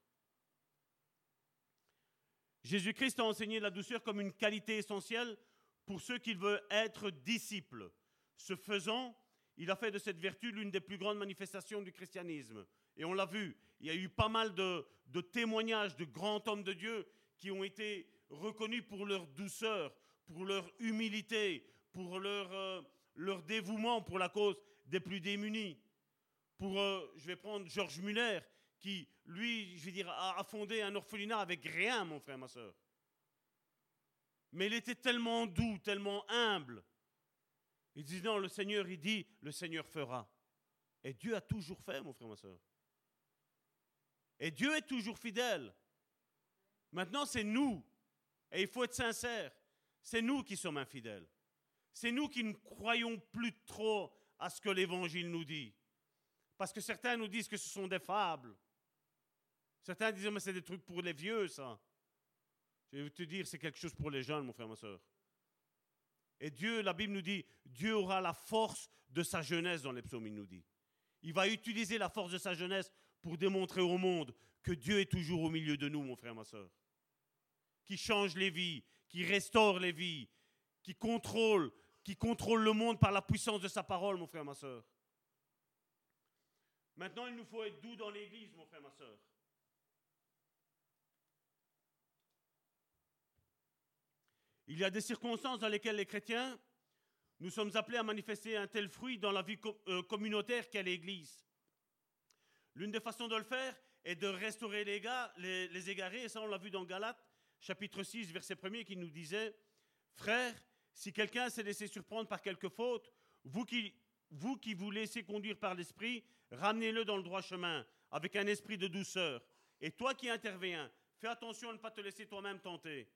E: Jésus-Christ a enseigné la douceur comme une qualité essentielle pour ceux qui veulent être disciples. Ce faisant, il a fait de cette vertu l'une des plus grandes manifestations du christianisme. Et on l'a vu, il y a eu pas mal de, témoignages de grands hommes de Dieu qui ont été reconnus pour leur douceur, pour leur humilité, pour leur, euh, dévouement pour la cause des plus démunis. Pour, euh, je vais prendre Georges Muller, qui, lui, je vais dire, a, fondé un orphelinat avec rien, mon frère, ma soeur. Mais il était tellement doux, tellement humble. Il dit non, le Seigneur, il dit, le Seigneur fera. Et Dieu a toujours fait, mon frère, ma soeur. Et Dieu est toujours fidèle. Maintenant, c'est nous. Et il faut être sincère. C'est nous qui sommes infidèles. C'est nous qui ne croyons plus trop à ce que l'Évangile nous dit. Parce que certains nous disent que ce sont des fables. Certains disent, mais c'est des trucs pour les vieux, ça. Je vais te dire, c'est quelque chose pour les jeunes, mon frère, ma soeur. Et Dieu, la Bible nous dit, Dieu aura la force de sa jeunesse dans les psaumes, il nous dit. Il va utiliser la force de sa jeunesse pour démontrer au monde que Dieu est toujours au milieu de nous, mon frère, ma soeur. Qui change les vies, qui restaure les vies, qui contrôle, qui contrôle le monde par la puissance de sa parole, mon frère, ma soeur. Maintenant, il nous faut être doux dans l'église, mon frère, ma soeur. Il y a des circonstances dans lesquelles les chrétiens, nous sommes appelés à manifester un tel fruit dans la vie euh, communautaire qu'est l'Église. L'une des façons de le faire est de restaurer les, égarés, et ça on l'a vu dans Galates, chapitre 6, verset 1 qui nous disait, Frères, si quelqu'un s'est laissé surprendre par quelque faute, vous qui, vous qui vous laissez conduire par l'Esprit, ramenez-le dans le droit chemin, avec un esprit de douceur. Et toi qui interviens, fais attention à ne pas te laisser toi-même tenter.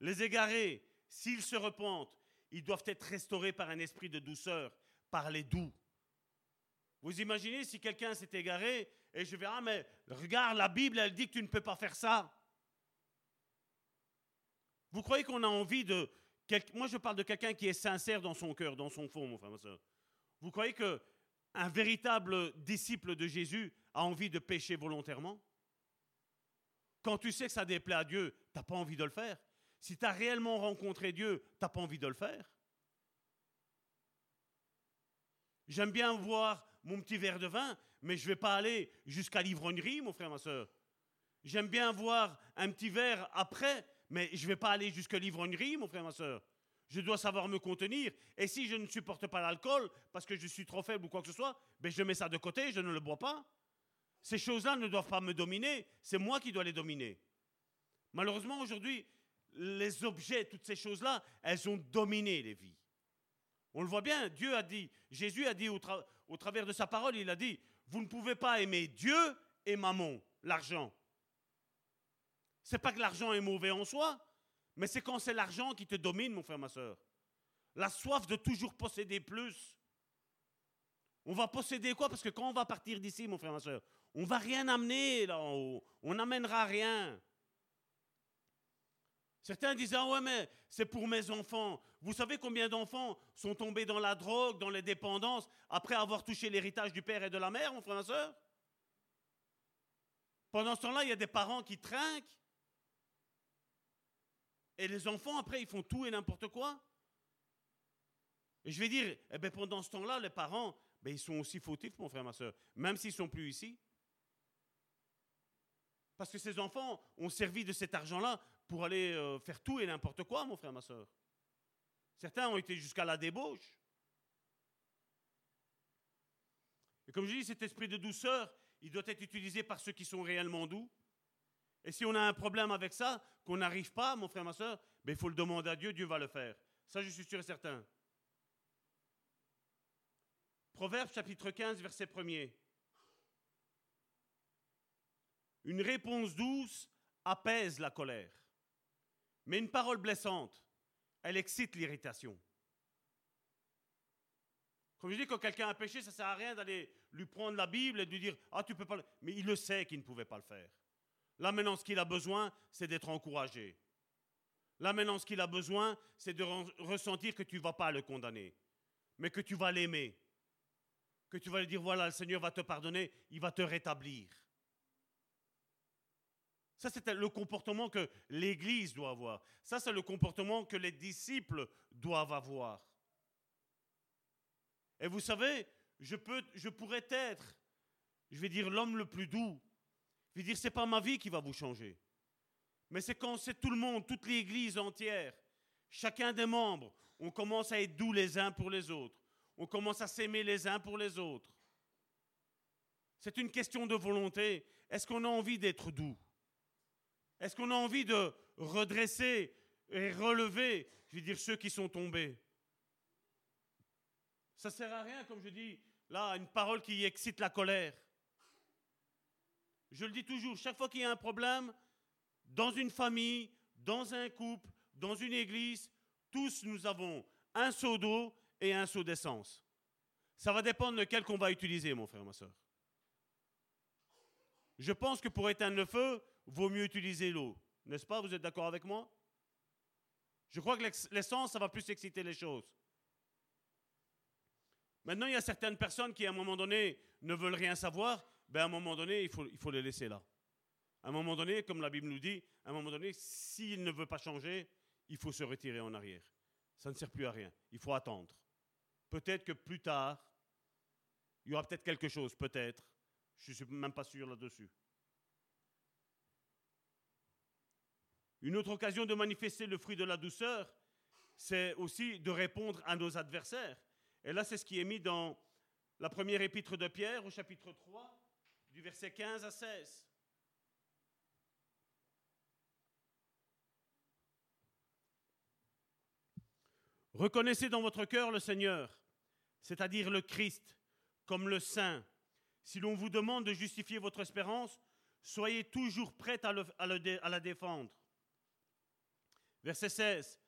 E: Les égarés, s'ils se repentent, ils doivent être restaurés par un esprit de douceur, par les doux. Vous imaginez si quelqu'un s'est égaré et je vais, ah mais regarde, la Bible, elle dit que tu ne peux pas faire ça. Vous croyez qu'on a envie de... Moi, je parle de quelqu'un qui est sincère dans son cœur, dans son fond, mon frère, ma soeur. Vous croyez que un véritable disciple de Jésus a envie de pécher volontairement? Quand tu sais que ça déplaît à Dieu, tu n'as pas envie de le faire. Si tu as réellement rencontré Dieu, tu n'as pas envie de le faire. J'aime bien voir mon petit verre de vin, mais je ne vais pas aller jusqu'à l'ivrognerie, mon frère, ma soeur. J'aime bien voir un petit verre après, mais je ne vais pas aller jusqu'à l'ivrognerie, mon frère, ma soeur. Je dois savoir me contenir. Et si je ne supporte pas l'alcool, parce que je suis trop faible ou quoi que ce soit, ben je mets ça de côté, je ne le bois pas. Ces choses-là ne doivent pas me dominer, c'est moi qui dois les dominer. Malheureusement, aujourd'hui, les objets, toutes ces choses-là, elles ont dominé les vies. On le voit bien, Dieu a dit, Jésus a dit au, travers de sa parole, il a dit, vous ne pouvez pas aimer Dieu et mammon, l'argent. C'est pas que l'argent est mauvais en soi, mais c'est quand c'est l'argent qui te domine, mon frère, ma soeur. La soif de toujours posséder plus. On va posséder quoi? Parce que quand on va partir d'ici, mon frère, ma soeur, on va rien amener là en haut. On n'amènera rien. Certains disent, ah ouais, mais c'est pour mes enfants. Vous savez combien d'enfants sont tombés dans la drogue, dans les dépendances, après avoir touché l'héritage du père et de la mère, mon frère, ma soeur Pendant ce temps-là, il y a des parents qui trinquent. Et les enfants, après, ils font tout et n'importe quoi. Et je vais dire, eh bien, pendant ce temps-là, les parents, ben, ils sont aussi fautifs, mon frère, ma soeur, même s'ils ne sont plus ici. Parce que ces enfants ont servi de cet argent-là pour aller euh, faire tout et n'importe quoi, mon frère, ma soeur. Certains ont été jusqu'à la débauche. Et comme je dis, cet esprit de douceur, il doit être utilisé par ceux qui sont réellement doux. Et si on a un problème avec ça, qu'on n'arrive pas, mon frère, ma soeur, ben, il faut le demander à Dieu, Dieu va le faire. Ça, je suis sûr et certain. Proverbe chapitre 15, verset 1er. Une réponse douce apaise la colère. Mais une parole blessante, elle excite l'irritation. Comme je dis, quand quelqu'un a péché, ça ne sert à rien d'aller lui prendre la Bible et de lui dire Ah, tu peux pas. Le... Mais il le sait qu'il ne pouvait pas le faire. Là, maintenant, ce qu'il a besoin, c'est d'être encouragé. Là, maintenant, ce qu'il a besoin, c'est de ressentir que tu ne vas pas le condamner, mais que tu vas l'aimer. Que tu vas lui dire Voilà, le Seigneur va te pardonner, il va te rétablir. Ça, c'est le comportement que l'Église doit avoir. Ça, c'est le comportement que les disciples doivent avoir. Et vous savez, je, peux, je pourrais être, je vais dire, l'homme le plus doux. Je vais dire, ce n'est pas ma vie qui va vous changer. Mais c'est quand c'est tout le monde, toute l'Église entière, chacun des membres, on commence à être doux les uns pour les autres. On commence à s'aimer les uns pour les autres. C'est une question de volonté. Est-ce qu'on a envie d'être doux? Est-ce qu'on a envie de redresser et relever, ceux qui sont tombés? Ça ne sert à rien, comme je dis, là, une parole qui excite la colère. Je le dis toujours, chaque fois qu'il y a un problème, dans une famille, dans un couple, dans une église, tous nous avons un seau d'eau et un seau d'essence. Ça va dépendre de quel qu'on va utiliser, mon frère, ma soeur. Je pense que pour éteindre le feu, vaut mieux utiliser l'eau. N'est-ce pas? Vous êtes d'accord avec moi? Je crois que l'essence, ça va plus exciter les choses. Maintenant, il y a certaines personnes qui, à un moment donné, ne veulent rien savoir. Ben, à un moment donné, il faut, il faut les laisser là. À un moment donné, comme la Bible nous dit, à un moment donné, s'il ne veut pas changer, il faut se retirer en arrière. Ça ne sert plus à rien. Il faut attendre. Peut-être que plus tard, il y aura peut-être quelque chose, peut-être. Je ne suis même pas sûr là-dessus. Une autre occasion de manifester le fruit de la douceur, c'est aussi de répondre à nos adversaires. Et là, c'est ce qui est mis dans la première épître de Pierre au chapitre 3, du verset 15 à 16. Reconnaissez dans votre cœur le Seigneur. c'est-à-dire le Christ, comme le Saint. Si l'on vous demande de justifier votre espérance, soyez toujours prêts à, à la défendre. Verset 16.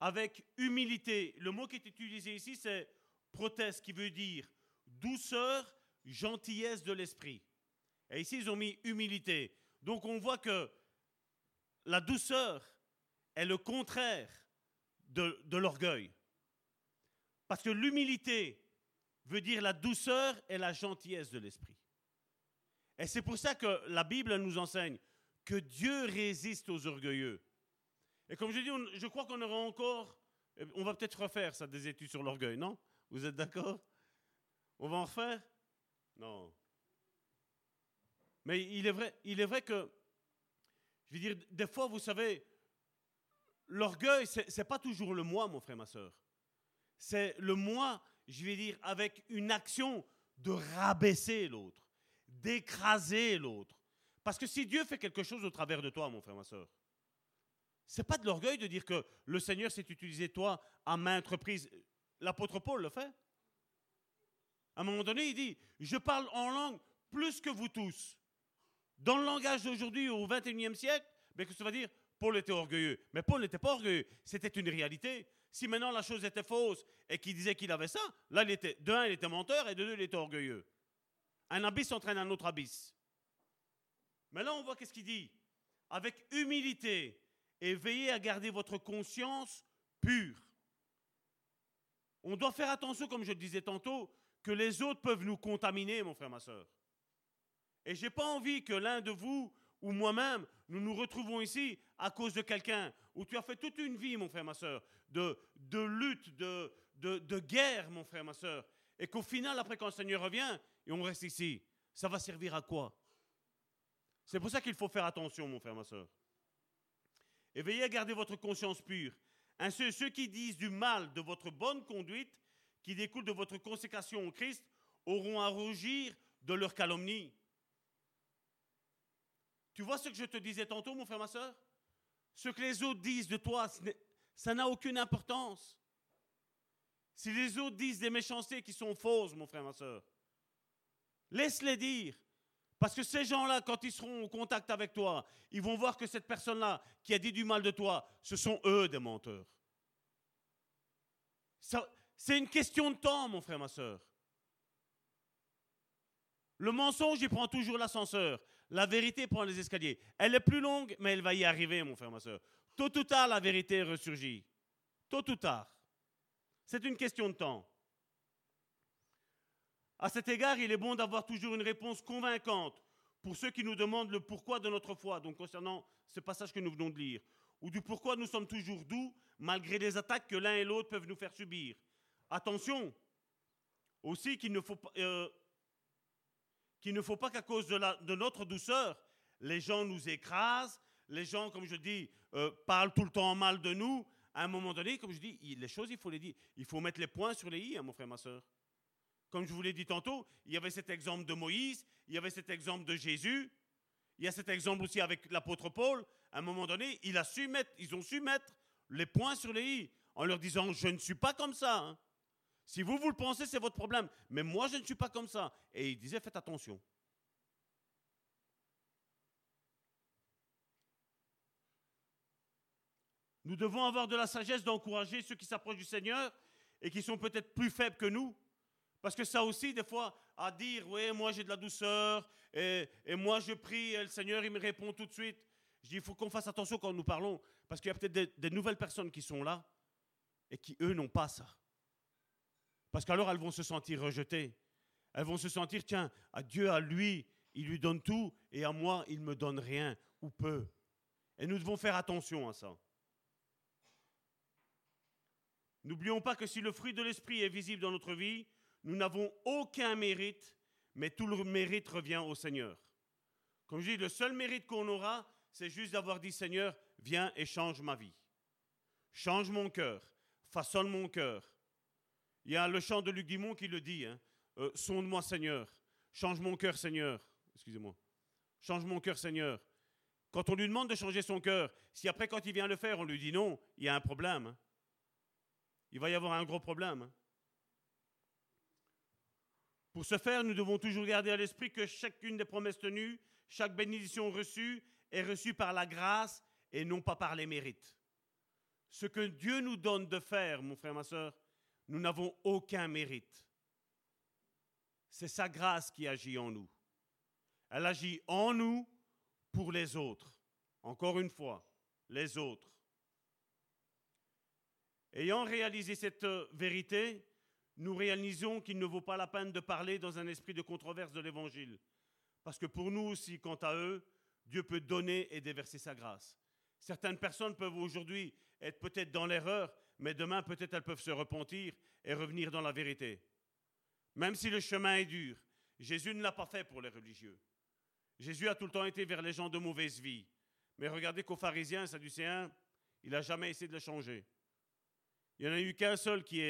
E: Avec humilité. Le mot qui est utilisé ici, c'est proteste, qui veut dire douceur, gentillesse de l'esprit. Et ici, ils ont mis humilité. Donc on voit que la douceur est le contraire de, de l'orgueil. Parce que l'humilité veut dire la douceur et la gentillesse de l'esprit. Et c'est pour ça que la Bible nous enseigne que Dieu résiste aux orgueilleux. Et comme je dis, je crois qu'on aura encore, on va peut-être refaire ça, des études sur l'orgueil, non? Vous êtes d'accord? On va en refaire? Non. Mais il est vrai, il est vrai que, je veux dire, des fois, vous savez, l'orgueil, ce n'est pas toujours le moi, mon frère, ma soeur. C'est le moi, je vais dire, avec une action de rabaisser l'autre, d'écraser l'autre. Parce que si Dieu fait quelque chose au travers de toi, mon frère, ma soeur, c'est pas de l'orgueil de dire que le Seigneur s'est utilisé toi à maintes reprises. L'apôtre Paul le fait. À un moment donné, il dit, je parle en langue plus que vous tous. Dans le langage d'aujourd'hui, au XXIe siècle, mais que ça veut dire? Paul était orgueilleux. Mais Paul n'était pas orgueilleux, c'était une réalité. Si maintenant la chose était fausse et qu'il disait qu'il avait ça, là, il était, de il était menteur et de deux, il était orgueilleux. Un abysse entraîne un autre abysse. Mais là, on voit qu'est-ce qu'il dit. Avec humilité et veillez à garder votre conscience pure. On doit faire attention, comme je le disais tantôt, que les autres peuvent nous contaminer, mon frère, ma soeur. Et je n'ai pas envie que l'un de vous ou moi-même, nous nous retrouvons ici à cause de quelqu'un, où tu as fait toute une vie, mon frère, ma soeur, de, de lutte, de, de, de guerre, mon frère, ma soeur, et qu'au final, après quand le Seigneur revient, et on reste ici, ça va servir à quoi? C'est pour ça qu'il faut faire attention, mon frère, ma soeur. Et veillez à garder votre conscience pure. Ainsi, ceux qui disent du mal de votre bonne conduite, qui découle de votre consécration au Christ, auront à rougir de leur calomnie. Tu vois ce que je te disais tantôt, mon frère, ma soeur Ce que les autres disent de toi, ça n'a aucune importance. Si les autres disent des méchancetés qui sont fausses, mon frère, ma soeur, laisse-les dire. Parce que ces gens-là, quand ils seront en contact avec toi, ils vont voir que cette personne-là qui a dit du mal de toi, ce sont eux des menteurs. C'est une question de temps, mon frère, ma soeur. Le mensonge, il prend toujours l'ascenseur. La vérité prend les escaliers. Elle est plus longue, mais elle va y arriver, mon frère, ma soeur. Tôt ou tard, la vérité ressurgit. Tôt ou tard. C'est une question de temps. À cet égard, il est bon d'avoir toujours une réponse convaincante pour ceux qui nous demandent le pourquoi de notre foi, donc concernant ce passage que nous venons de lire, ou du pourquoi nous sommes toujours doux malgré les attaques que l'un et l'autre peuvent nous faire subir. Attention aussi qu'il ne faut pas, euh, qu'à cause de, notre douceur, les gens nous écrasent, les gens, comme je dis, euh, parlent tout le temps mal de nous. À un moment donné, comme je dis, les choses, il faut les dire. Il faut mettre les points sur les i, hein, mon frère, ma soeur. Comme je vous l'ai dit tantôt, il y avait cet exemple de Moïse, il y avait cet exemple de Jésus, il y a cet exemple aussi avec l'apôtre Paul. À un moment donné, ils ont su mettre les points sur les i en leur disant Je ne suis pas comme ça. Hein. Si vous, vous le pensez, c'est votre problème. Mais moi, je ne suis pas comme ça. Et il disait Faites attention. Nous devons avoir de la sagesse d'encourager ceux qui s'approchent du Seigneur et qui sont peut-être plus faibles que nous, parce que ça aussi, des fois, à dire, oui, moi j'ai de la douceur, et, moi je prie, et le Seigneur, il me répond tout de suite. Je dis, il faut qu'on fasse attention quand nous parlons, parce qu'il y a peut-être des, nouvelles personnes qui sont là, et qui, eux, n'ont pas ça. Parce qu'alors, elles vont se sentir rejetées. Elles vont se sentir, tiens, à Dieu, à lui, il lui donne tout, et à moi, il me donne rien, ou peu. Et nous devons faire attention à ça. N'oublions pas que si le fruit de l'esprit est visible dans notre vie, nous n'avons aucun mérite, mais tout le mérite revient au Seigneur. Comme je dis, le seul mérite qu'on aura, c'est juste d'avoir dit Seigneur, viens et change ma vie. Change mon cœur, façonne mon cœur. Il y a le chant de Luc Dimon qui le dit hein, euh, Sonde-moi Seigneur, change mon cœur Seigneur. Excusez-moi. Change mon cœur Seigneur. Quand on lui demande de changer son cœur, si après quand il vient le faire, on lui dit non, il y a un problème. Hein. Il va y avoir un gros problème. Hein. Pour ce faire, nous devons toujours garder à l'esprit que chacune des promesses tenues, chaque bénédiction reçue, est reçue par la grâce et non pas par les mérites. Ce que Dieu nous donne de faire, mon frère, ma soeur, nous n'avons aucun mérite. C'est sa grâce qui agit en nous. Elle agit en nous pour les autres. Encore une fois, les autres. Ayant réalisé cette vérité, nous réalisons qu'il ne vaut pas la peine de parler dans un esprit de controverse de l'Évangile. Parce que pour nous aussi, quant à eux, Dieu peut donner et déverser sa grâce. Certaines personnes peuvent aujourd'hui être peut-être dans l'erreur, mais demain peut-être elles peuvent se repentir et revenir dans la vérité. Même si le chemin est dur, Jésus ne l'a pas fait pour les religieux. Jésus a tout le temps été vers les gens de mauvaise vie. Mais regardez qu'aux pharisiens et sadducéens, il n'a jamais essayé de le changer. Il n'y en a eu qu'un seul qui,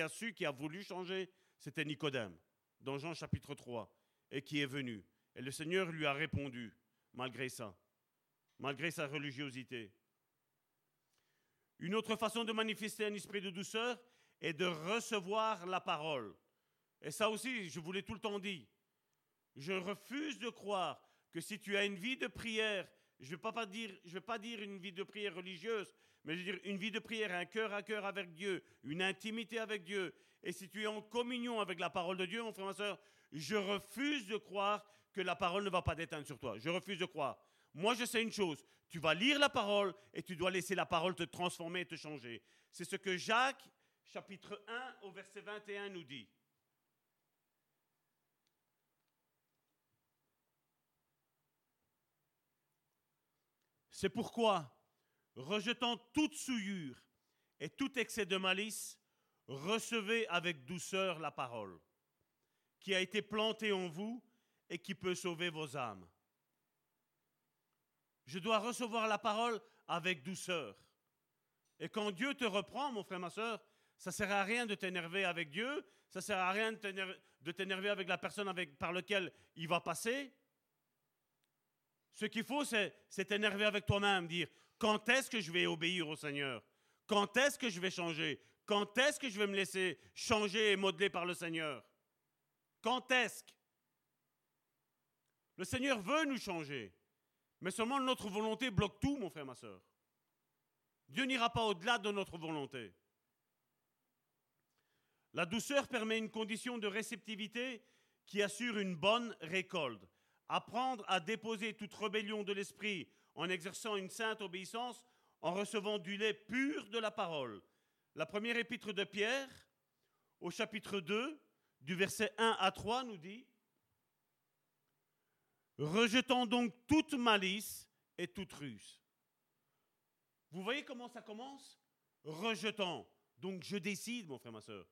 E: a su, qui a voulu changer, c'était Nicodème, dans Jean chapitre 3, et qui est venu. Et le Seigneur lui a répondu, malgré ça, malgré sa religiosité. Une autre façon de manifester un esprit de douceur est de recevoir la parole. Et ça aussi, je vous l'ai tout le temps dit. Je refuse de croire que si tu as une vie de prière, je ne vais, pas dire, une vie de prière religieuse, mais je veux dire une vie de prière, un cœur à cœur avec Dieu, une intimité avec Dieu. Et si tu es en communion avec la parole de Dieu, mon frère, ma soeur, je refuse de croire que la parole ne va pas déteindre sur toi. Je refuse de croire. Moi, je sais une chose. Tu vas lire la parole et tu dois laisser la parole te transformer et te changer. C'est ce que Jacques, chapitre 1, au verset 21, nous dit. C'est pourquoi, rejetant toute souillure et tout excès de malice, recevez avec douceur la parole qui a été plantée en vous et qui peut sauver vos âmes. Je dois recevoir la parole avec douceur. Et quand Dieu te reprend, mon frère, ma soeur, ça ne sert à rien de t'énerver avec Dieu, ça ne sert à rien de t'énerver avec la personne par laquelle il va passer. Ce qu'il faut, c'est t'énerver avec toi-même, dire quand est-ce que je vais obéir au Seigneur? Quand est-ce que je vais changer? Quand est-ce que je vais me laisser changer et modeler par le Seigneur? Quand est-ce que Le Seigneur veut nous changer, mais seulement notre volonté bloque tout, mon frère, ma soeur. Dieu n'ira pas au-delà de notre volonté. La douceur permet une condition de réceptivité qui assure une bonne récolte. Apprendre à déposer toute rébellion de l'esprit en exerçant une sainte obéissance, en recevant du lait pur de la parole. La première épître de Pierre, au chapitre 2, du verset 1 à 3, nous dit Rejetant donc toute malice et toute ruse. Vous voyez comment ça commence? Rejetant. Donc je décide, mon frère, ma soeur.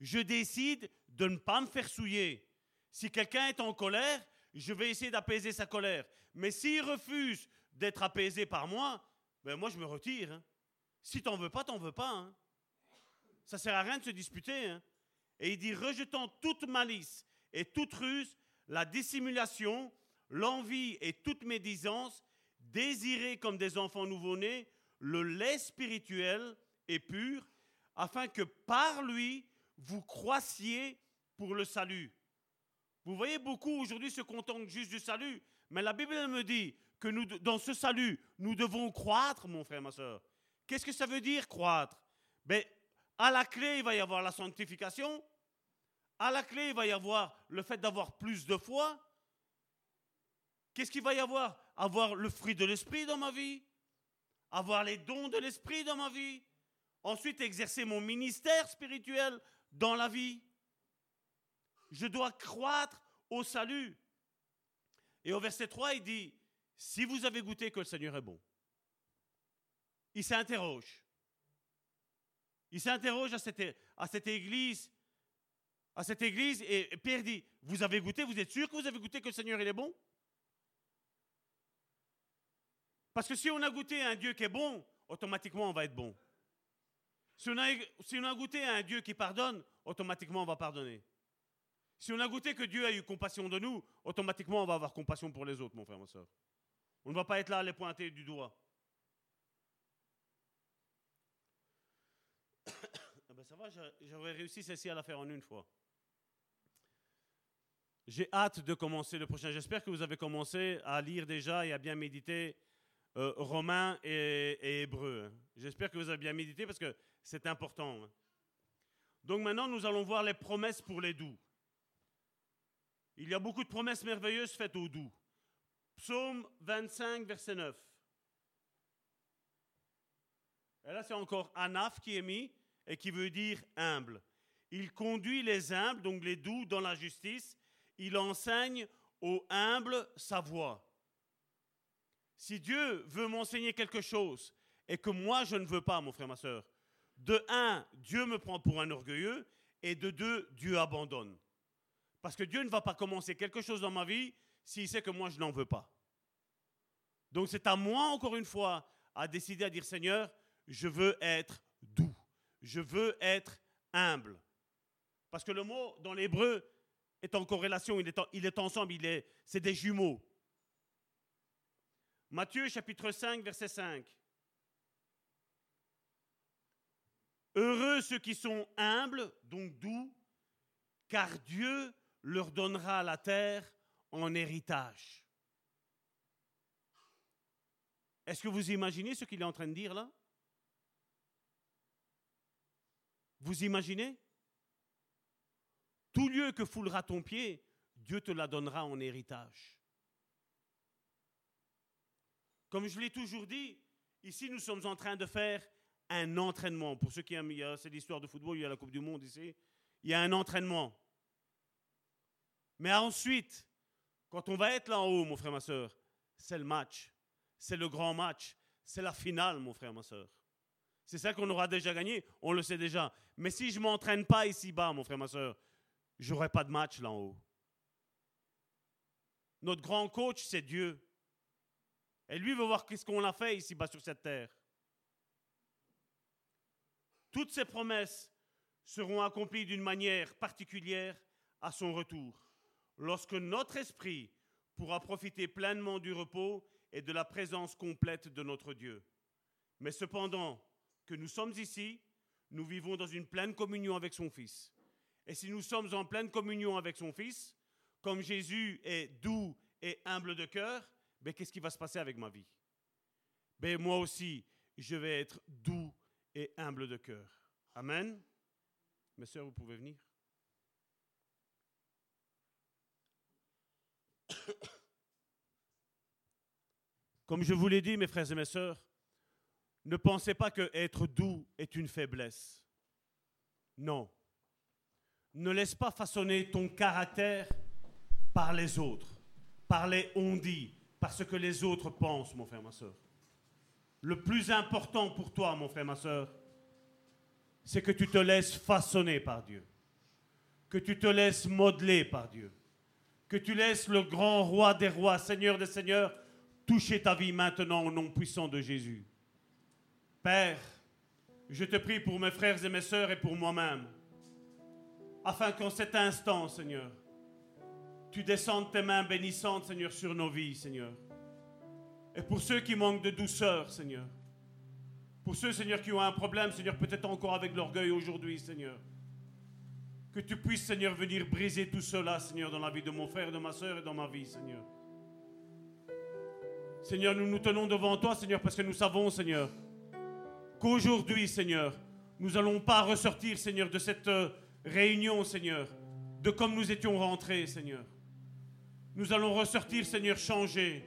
E: Je décide de ne pas me faire souiller. Si quelqu'un est en colère, je vais essayer d'apaiser sa colère. Mais s'il refuse d'être apaisé par moi, ben moi je me retire. Hein. Si t'en veux pas, t'en veux pas. Hein. Ça sert à rien de se disputer. Hein. Et il dit rejetant toute malice et toute ruse, la dissimulation, l'envie et toute médisance, désirez comme des enfants nouveau-nés le lait spirituel et pur, afin que par lui vous croissiez pour le salut. Vous voyez, beaucoup aujourd'hui se contentent juste du salut. Mais la Bible me dit que nous, dans ce salut, nous devons croître, mon frère, ma soeur. Qu'est-ce que ça veut dire croître? Ben, À la clé, il va y avoir la sanctification. À la clé, il va y avoir le fait d'avoir plus de foi. Qu'est-ce qu'il va y avoir? Avoir le fruit de l'esprit dans ma vie. Avoir les dons de l'esprit dans ma vie. Ensuite, exercer mon ministère spirituel dans la vie. Je dois croître au salut. Et au verset 3, il dit, si vous avez goûté que le Seigneur est bon, il s'interroge. Il s'interroge à cette, église, à cette église, et Pierre dit, vous avez goûté, vous êtes sûr que vous avez goûté que le Seigneur est bon? Parce que si on a goûté à un Dieu qui est bon, automatiquement on va être bon. Si on a, si on a goûté à un Dieu qui pardonne, automatiquement on va pardonner. Si on a goûté que Dieu a eu compassion de nous, automatiquement on va avoir compassion pour les autres, mon frère, ma soeur. On ne va pas être là à les pointer du doigt. ah ben ça va, j'aurais réussi celle-ci à la faire en une fois. J'ai hâte de commencer le prochain. J'espère que vous avez commencé à lire déjà et à bien méditer euh, Romains et, et Hébreux. J'espère que vous avez bien médité parce que c'est important. hein. Donc maintenant, nous allons voir les promesses pour les doux. Il y a beaucoup de promesses merveilleuses faites aux doux. Psaume 25, verset 9. Et là, c'est encore Anaf qui est mis et qui veut dire humble. Il conduit les humbles, donc les doux, dans la justice. Il enseigne aux humbles sa voie. Si Dieu veut m'enseigner quelque chose et que moi je ne veux pas, mon frère, ma soeur, de un, Dieu me prend pour un orgueilleux et de deux, Dieu abandonne. Parce que Dieu ne va pas commencer quelque chose dans ma vie s'il sait que moi je n'en veux pas. Donc c'est à moi, encore une fois, à décider à dire Seigneur, je veux être doux, je veux être humble. Parce que le mot dans l'hébreu est en corrélation, il est, il est ensemble, il est, c'est des jumeaux. Matthieu chapitre 5, verset 5. Heureux ceux qui sont humbles, donc doux, car Dieu leur donnera la terre en héritage. Est-ce que vous imaginez ce qu'il est en train de dire là? Vous imaginez? Tout lieu que foulera ton pied, Dieu te la donnera en héritage. Comme je l'ai toujours dit, ici nous sommes en train de faire un entraînement. Pour ceux qui aiment, c'est l'histoire de football, il y a la Coupe du Monde ici. Il y a un entraînement. Mais ensuite, quand on va être là en haut, mon frère, ma soeur, c'est le match. C'est le grand match. C'est la finale, mon frère, ma soeur. C'est ça qu'on aura déjà gagné, on le sait déjà. Mais si je ne m'entraîne pas ici-bas, mon frère, ma soeur, j'aurai pas de match là en haut. Notre grand coach, c'est Dieu. Et lui veut voir qu'est-ce qu'on a fait ici-bas sur cette terre. Toutes ces promesses seront accomplies d'une manière particulière à son retour, lorsque notre esprit pourra profiter pleinement du repos et de la présence complète de notre Dieu. Mais cependant que nous sommes ici, nous vivons dans une pleine communion avec son Fils. Et si nous sommes en pleine communion avec son Fils, comme Jésus est doux et humble de cœur, ben, qu'est-ce qui va se passer avec ma vie? Ben, Moi aussi, je vais être doux et humble de cœur. Amen. Mes sœurs, vous pouvez venir. Comme je vous l'ai dit, mes frères et mes sœurs, ne pensez pas que être doux est une faiblesse. Non. Ne laisse pas façonner ton caractère par les autres, par les on-dit, par ce que les autres pensent, mon frère, ma soeur. Le plus important pour toi, mon frère, ma soeur, c'est que tu te laisses façonner par Dieu, que tu te laisses modeler par Dieu, que tu laisses le grand roi des rois, Seigneur des seigneurs, toucher ta vie maintenant au nom puissant de Jésus. Père, je te prie pour mes frères et mes sœurs et pour moi-même, afin qu'en cet instant, Seigneur, tu descendes tes mains bénissantes, Seigneur, sur nos vies, Seigneur. Et pour ceux qui manquent de douceur, Seigneur, pour ceux, Seigneur, qui ont un problème, Seigneur, peut-être encore avec l'orgueil aujourd'hui, Seigneur, que tu puisses, Seigneur, venir briser tout cela, Seigneur, dans la vie de mon frère, de ma soeur et dans ma vie, Seigneur. Seigneur, nous nous tenons devant toi, Seigneur, parce que nous savons, Seigneur, qu'aujourd'hui, Seigneur, nous n'allons pas ressortir, Seigneur, de cette euh, réunion, Seigneur, de comme nous étions rentrés, Seigneur. Nous allons ressortir, Seigneur, changés,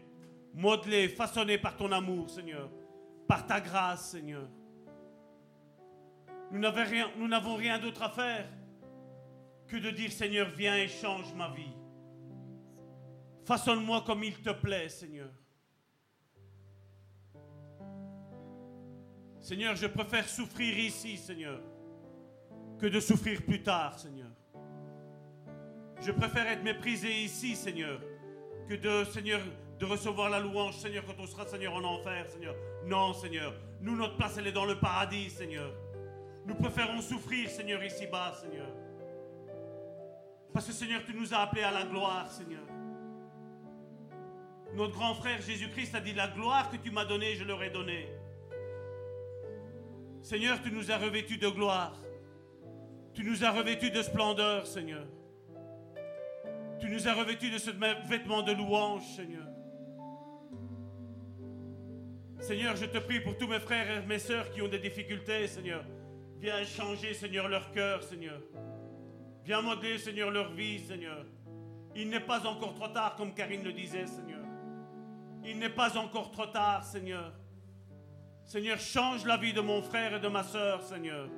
E: modelés, façonnés par ton amour, Seigneur, par ta grâce, Seigneur. Nous n'avons rien, nous n'avons rien d'autre à faire que de dire, Seigneur, viens et change ma vie. Façonne-moi comme il te plaît, Seigneur. Seigneur, je préfère souffrir ici, Seigneur, que de souffrir plus tard, Seigneur. Je préfère être méprisé ici, Seigneur, que de, Seigneur, de recevoir la louange, Seigneur, quand on sera, Seigneur, en enfer, Seigneur. Non, Seigneur. Nous, notre place, elle est dans le paradis, Seigneur. Nous préférons souffrir, Seigneur, ici-bas, Seigneur. Parce que, Seigneur, tu nous as appelés à la gloire, Seigneur. Notre grand frère Jésus-Christ a dit, la gloire que tu m'as donnée, je leur ai donnée. Seigneur, tu nous as revêtus de gloire. Tu nous as revêtus de splendeur, Seigneur. Tu nous as revêtus de ce vêtement de louange, Seigneur. Seigneur, je te prie pour tous mes frères et mes sœurs qui ont des difficultés, Seigneur. Viens changer, Seigneur, leur cœur, Seigneur. Viens modeler, Seigneur, leur vie, Seigneur. Il n'est pas encore trop tard, comme Karine le disait, Seigneur. Il n'est pas encore trop tard, Seigneur. Seigneur, change la vie de mon frère et de ma sœur, Seigneur.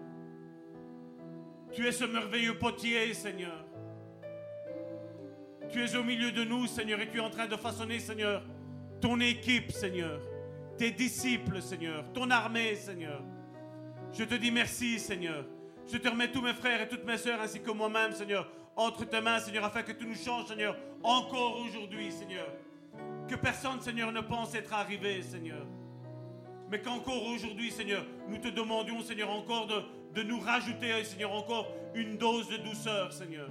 E: Tu es ce merveilleux potier, Seigneur. Tu es au milieu de nous, Seigneur, et tu es en train de façonner, Seigneur, ton équipe, Seigneur, tes disciples, Seigneur, ton armée, Seigneur. Je te dis merci, Seigneur. Je te remets tous mes frères et toutes mes sœurs, ainsi que moi-même, Seigneur, entre tes mains, Seigneur, afin que tu nous changes, Seigneur, encore aujourd'hui, Seigneur. Que personne, Seigneur, ne pense être arrivé, Seigneur. Mais qu'encore aujourd'hui, Seigneur, nous te demandions, Seigneur, encore de, de nous rajouter, Seigneur, encore une dose de douceur, Seigneur.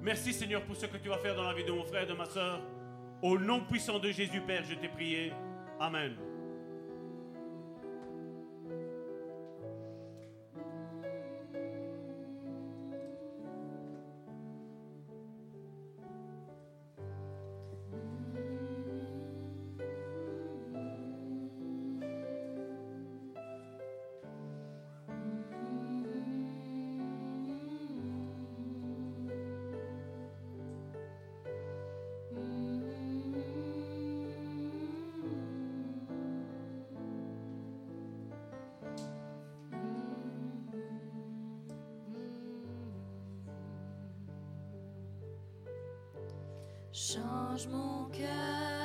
E: Merci, Seigneur, pour ce que tu vas faire dans la vie de mon frère et de ma soeur. Au nom puissant de Jésus, Père, je t'ai prié. Amen.
B: Change mon cœur,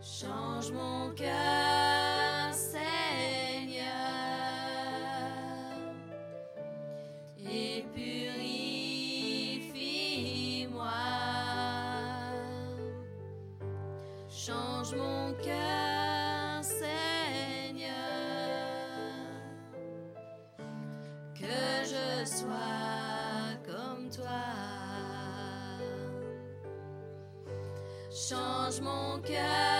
B: Change mon cœur, Seigneur, et purifie-moi. Change mon cœur, Seigneur, que je sois comme toi. Change mon cœur,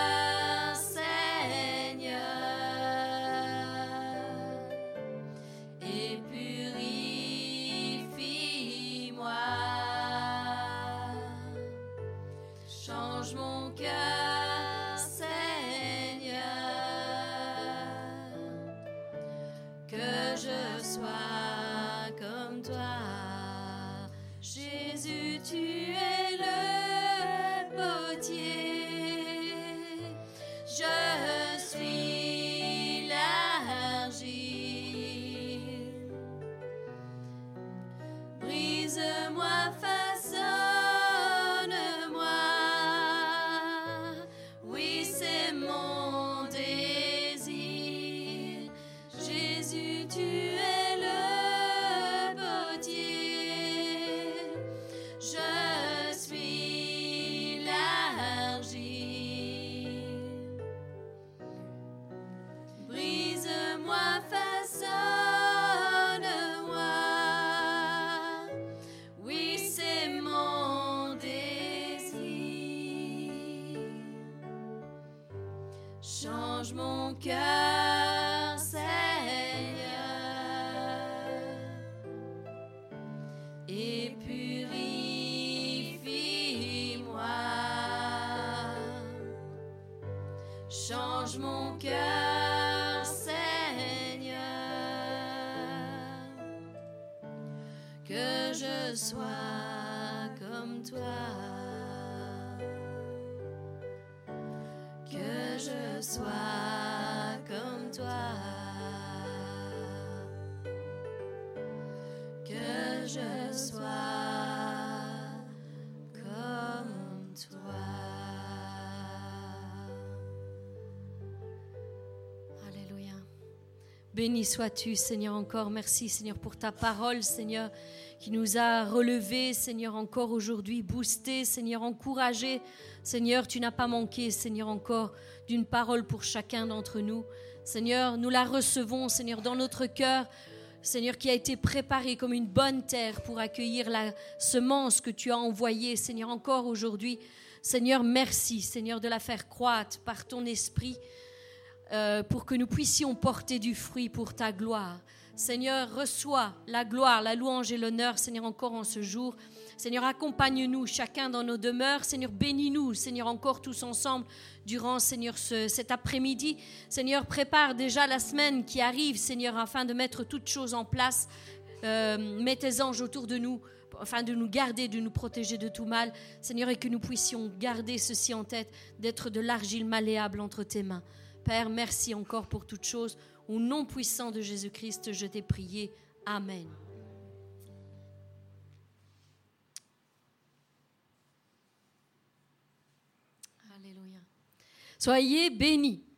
D: Béni sois-tu, Seigneur, encore. Merci, Seigneur, pour ta parole, Seigneur, qui nous a relevés, Seigneur, encore aujourd'hui, boostés, Seigneur, encouragés. Seigneur, tu n'as pas manqué, Seigneur, encore d'une parole pour chacun d'entre nous. Seigneur, nous la recevons, Seigneur, dans notre cœur. Seigneur, qui a été préparée comme une bonne terre pour accueillir la semence que tu as envoyée, Seigneur, encore aujourd'hui. Seigneur, merci, Seigneur, de la faire croître par ton esprit euh, pour que nous puissions porter du fruit pour ta gloire. Seigneur, reçois la gloire, la louange et l'honneur, Seigneur, encore en ce jour. Seigneur, accompagne-nous chacun dans nos demeures. Seigneur, bénis-nous, Seigneur, encore tous ensemble durant, Seigneur, ce- cet après-midi. Seigneur, prépare déjà la semaine qui arrive, Seigneur, afin de mettre toutes choses en place. Euh, mets tes anges autour de nous, afin de nous garder, de nous protéger de tout mal. Seigneur, et que nous puissions garder ceci en tête, d'être de l'argile malléable entre tes mains. Père, merci encore pour toutes choses. Au nom puissant de Jésus-Christ, je t'ai prié. Amen. Alléluia. Soyez bénis.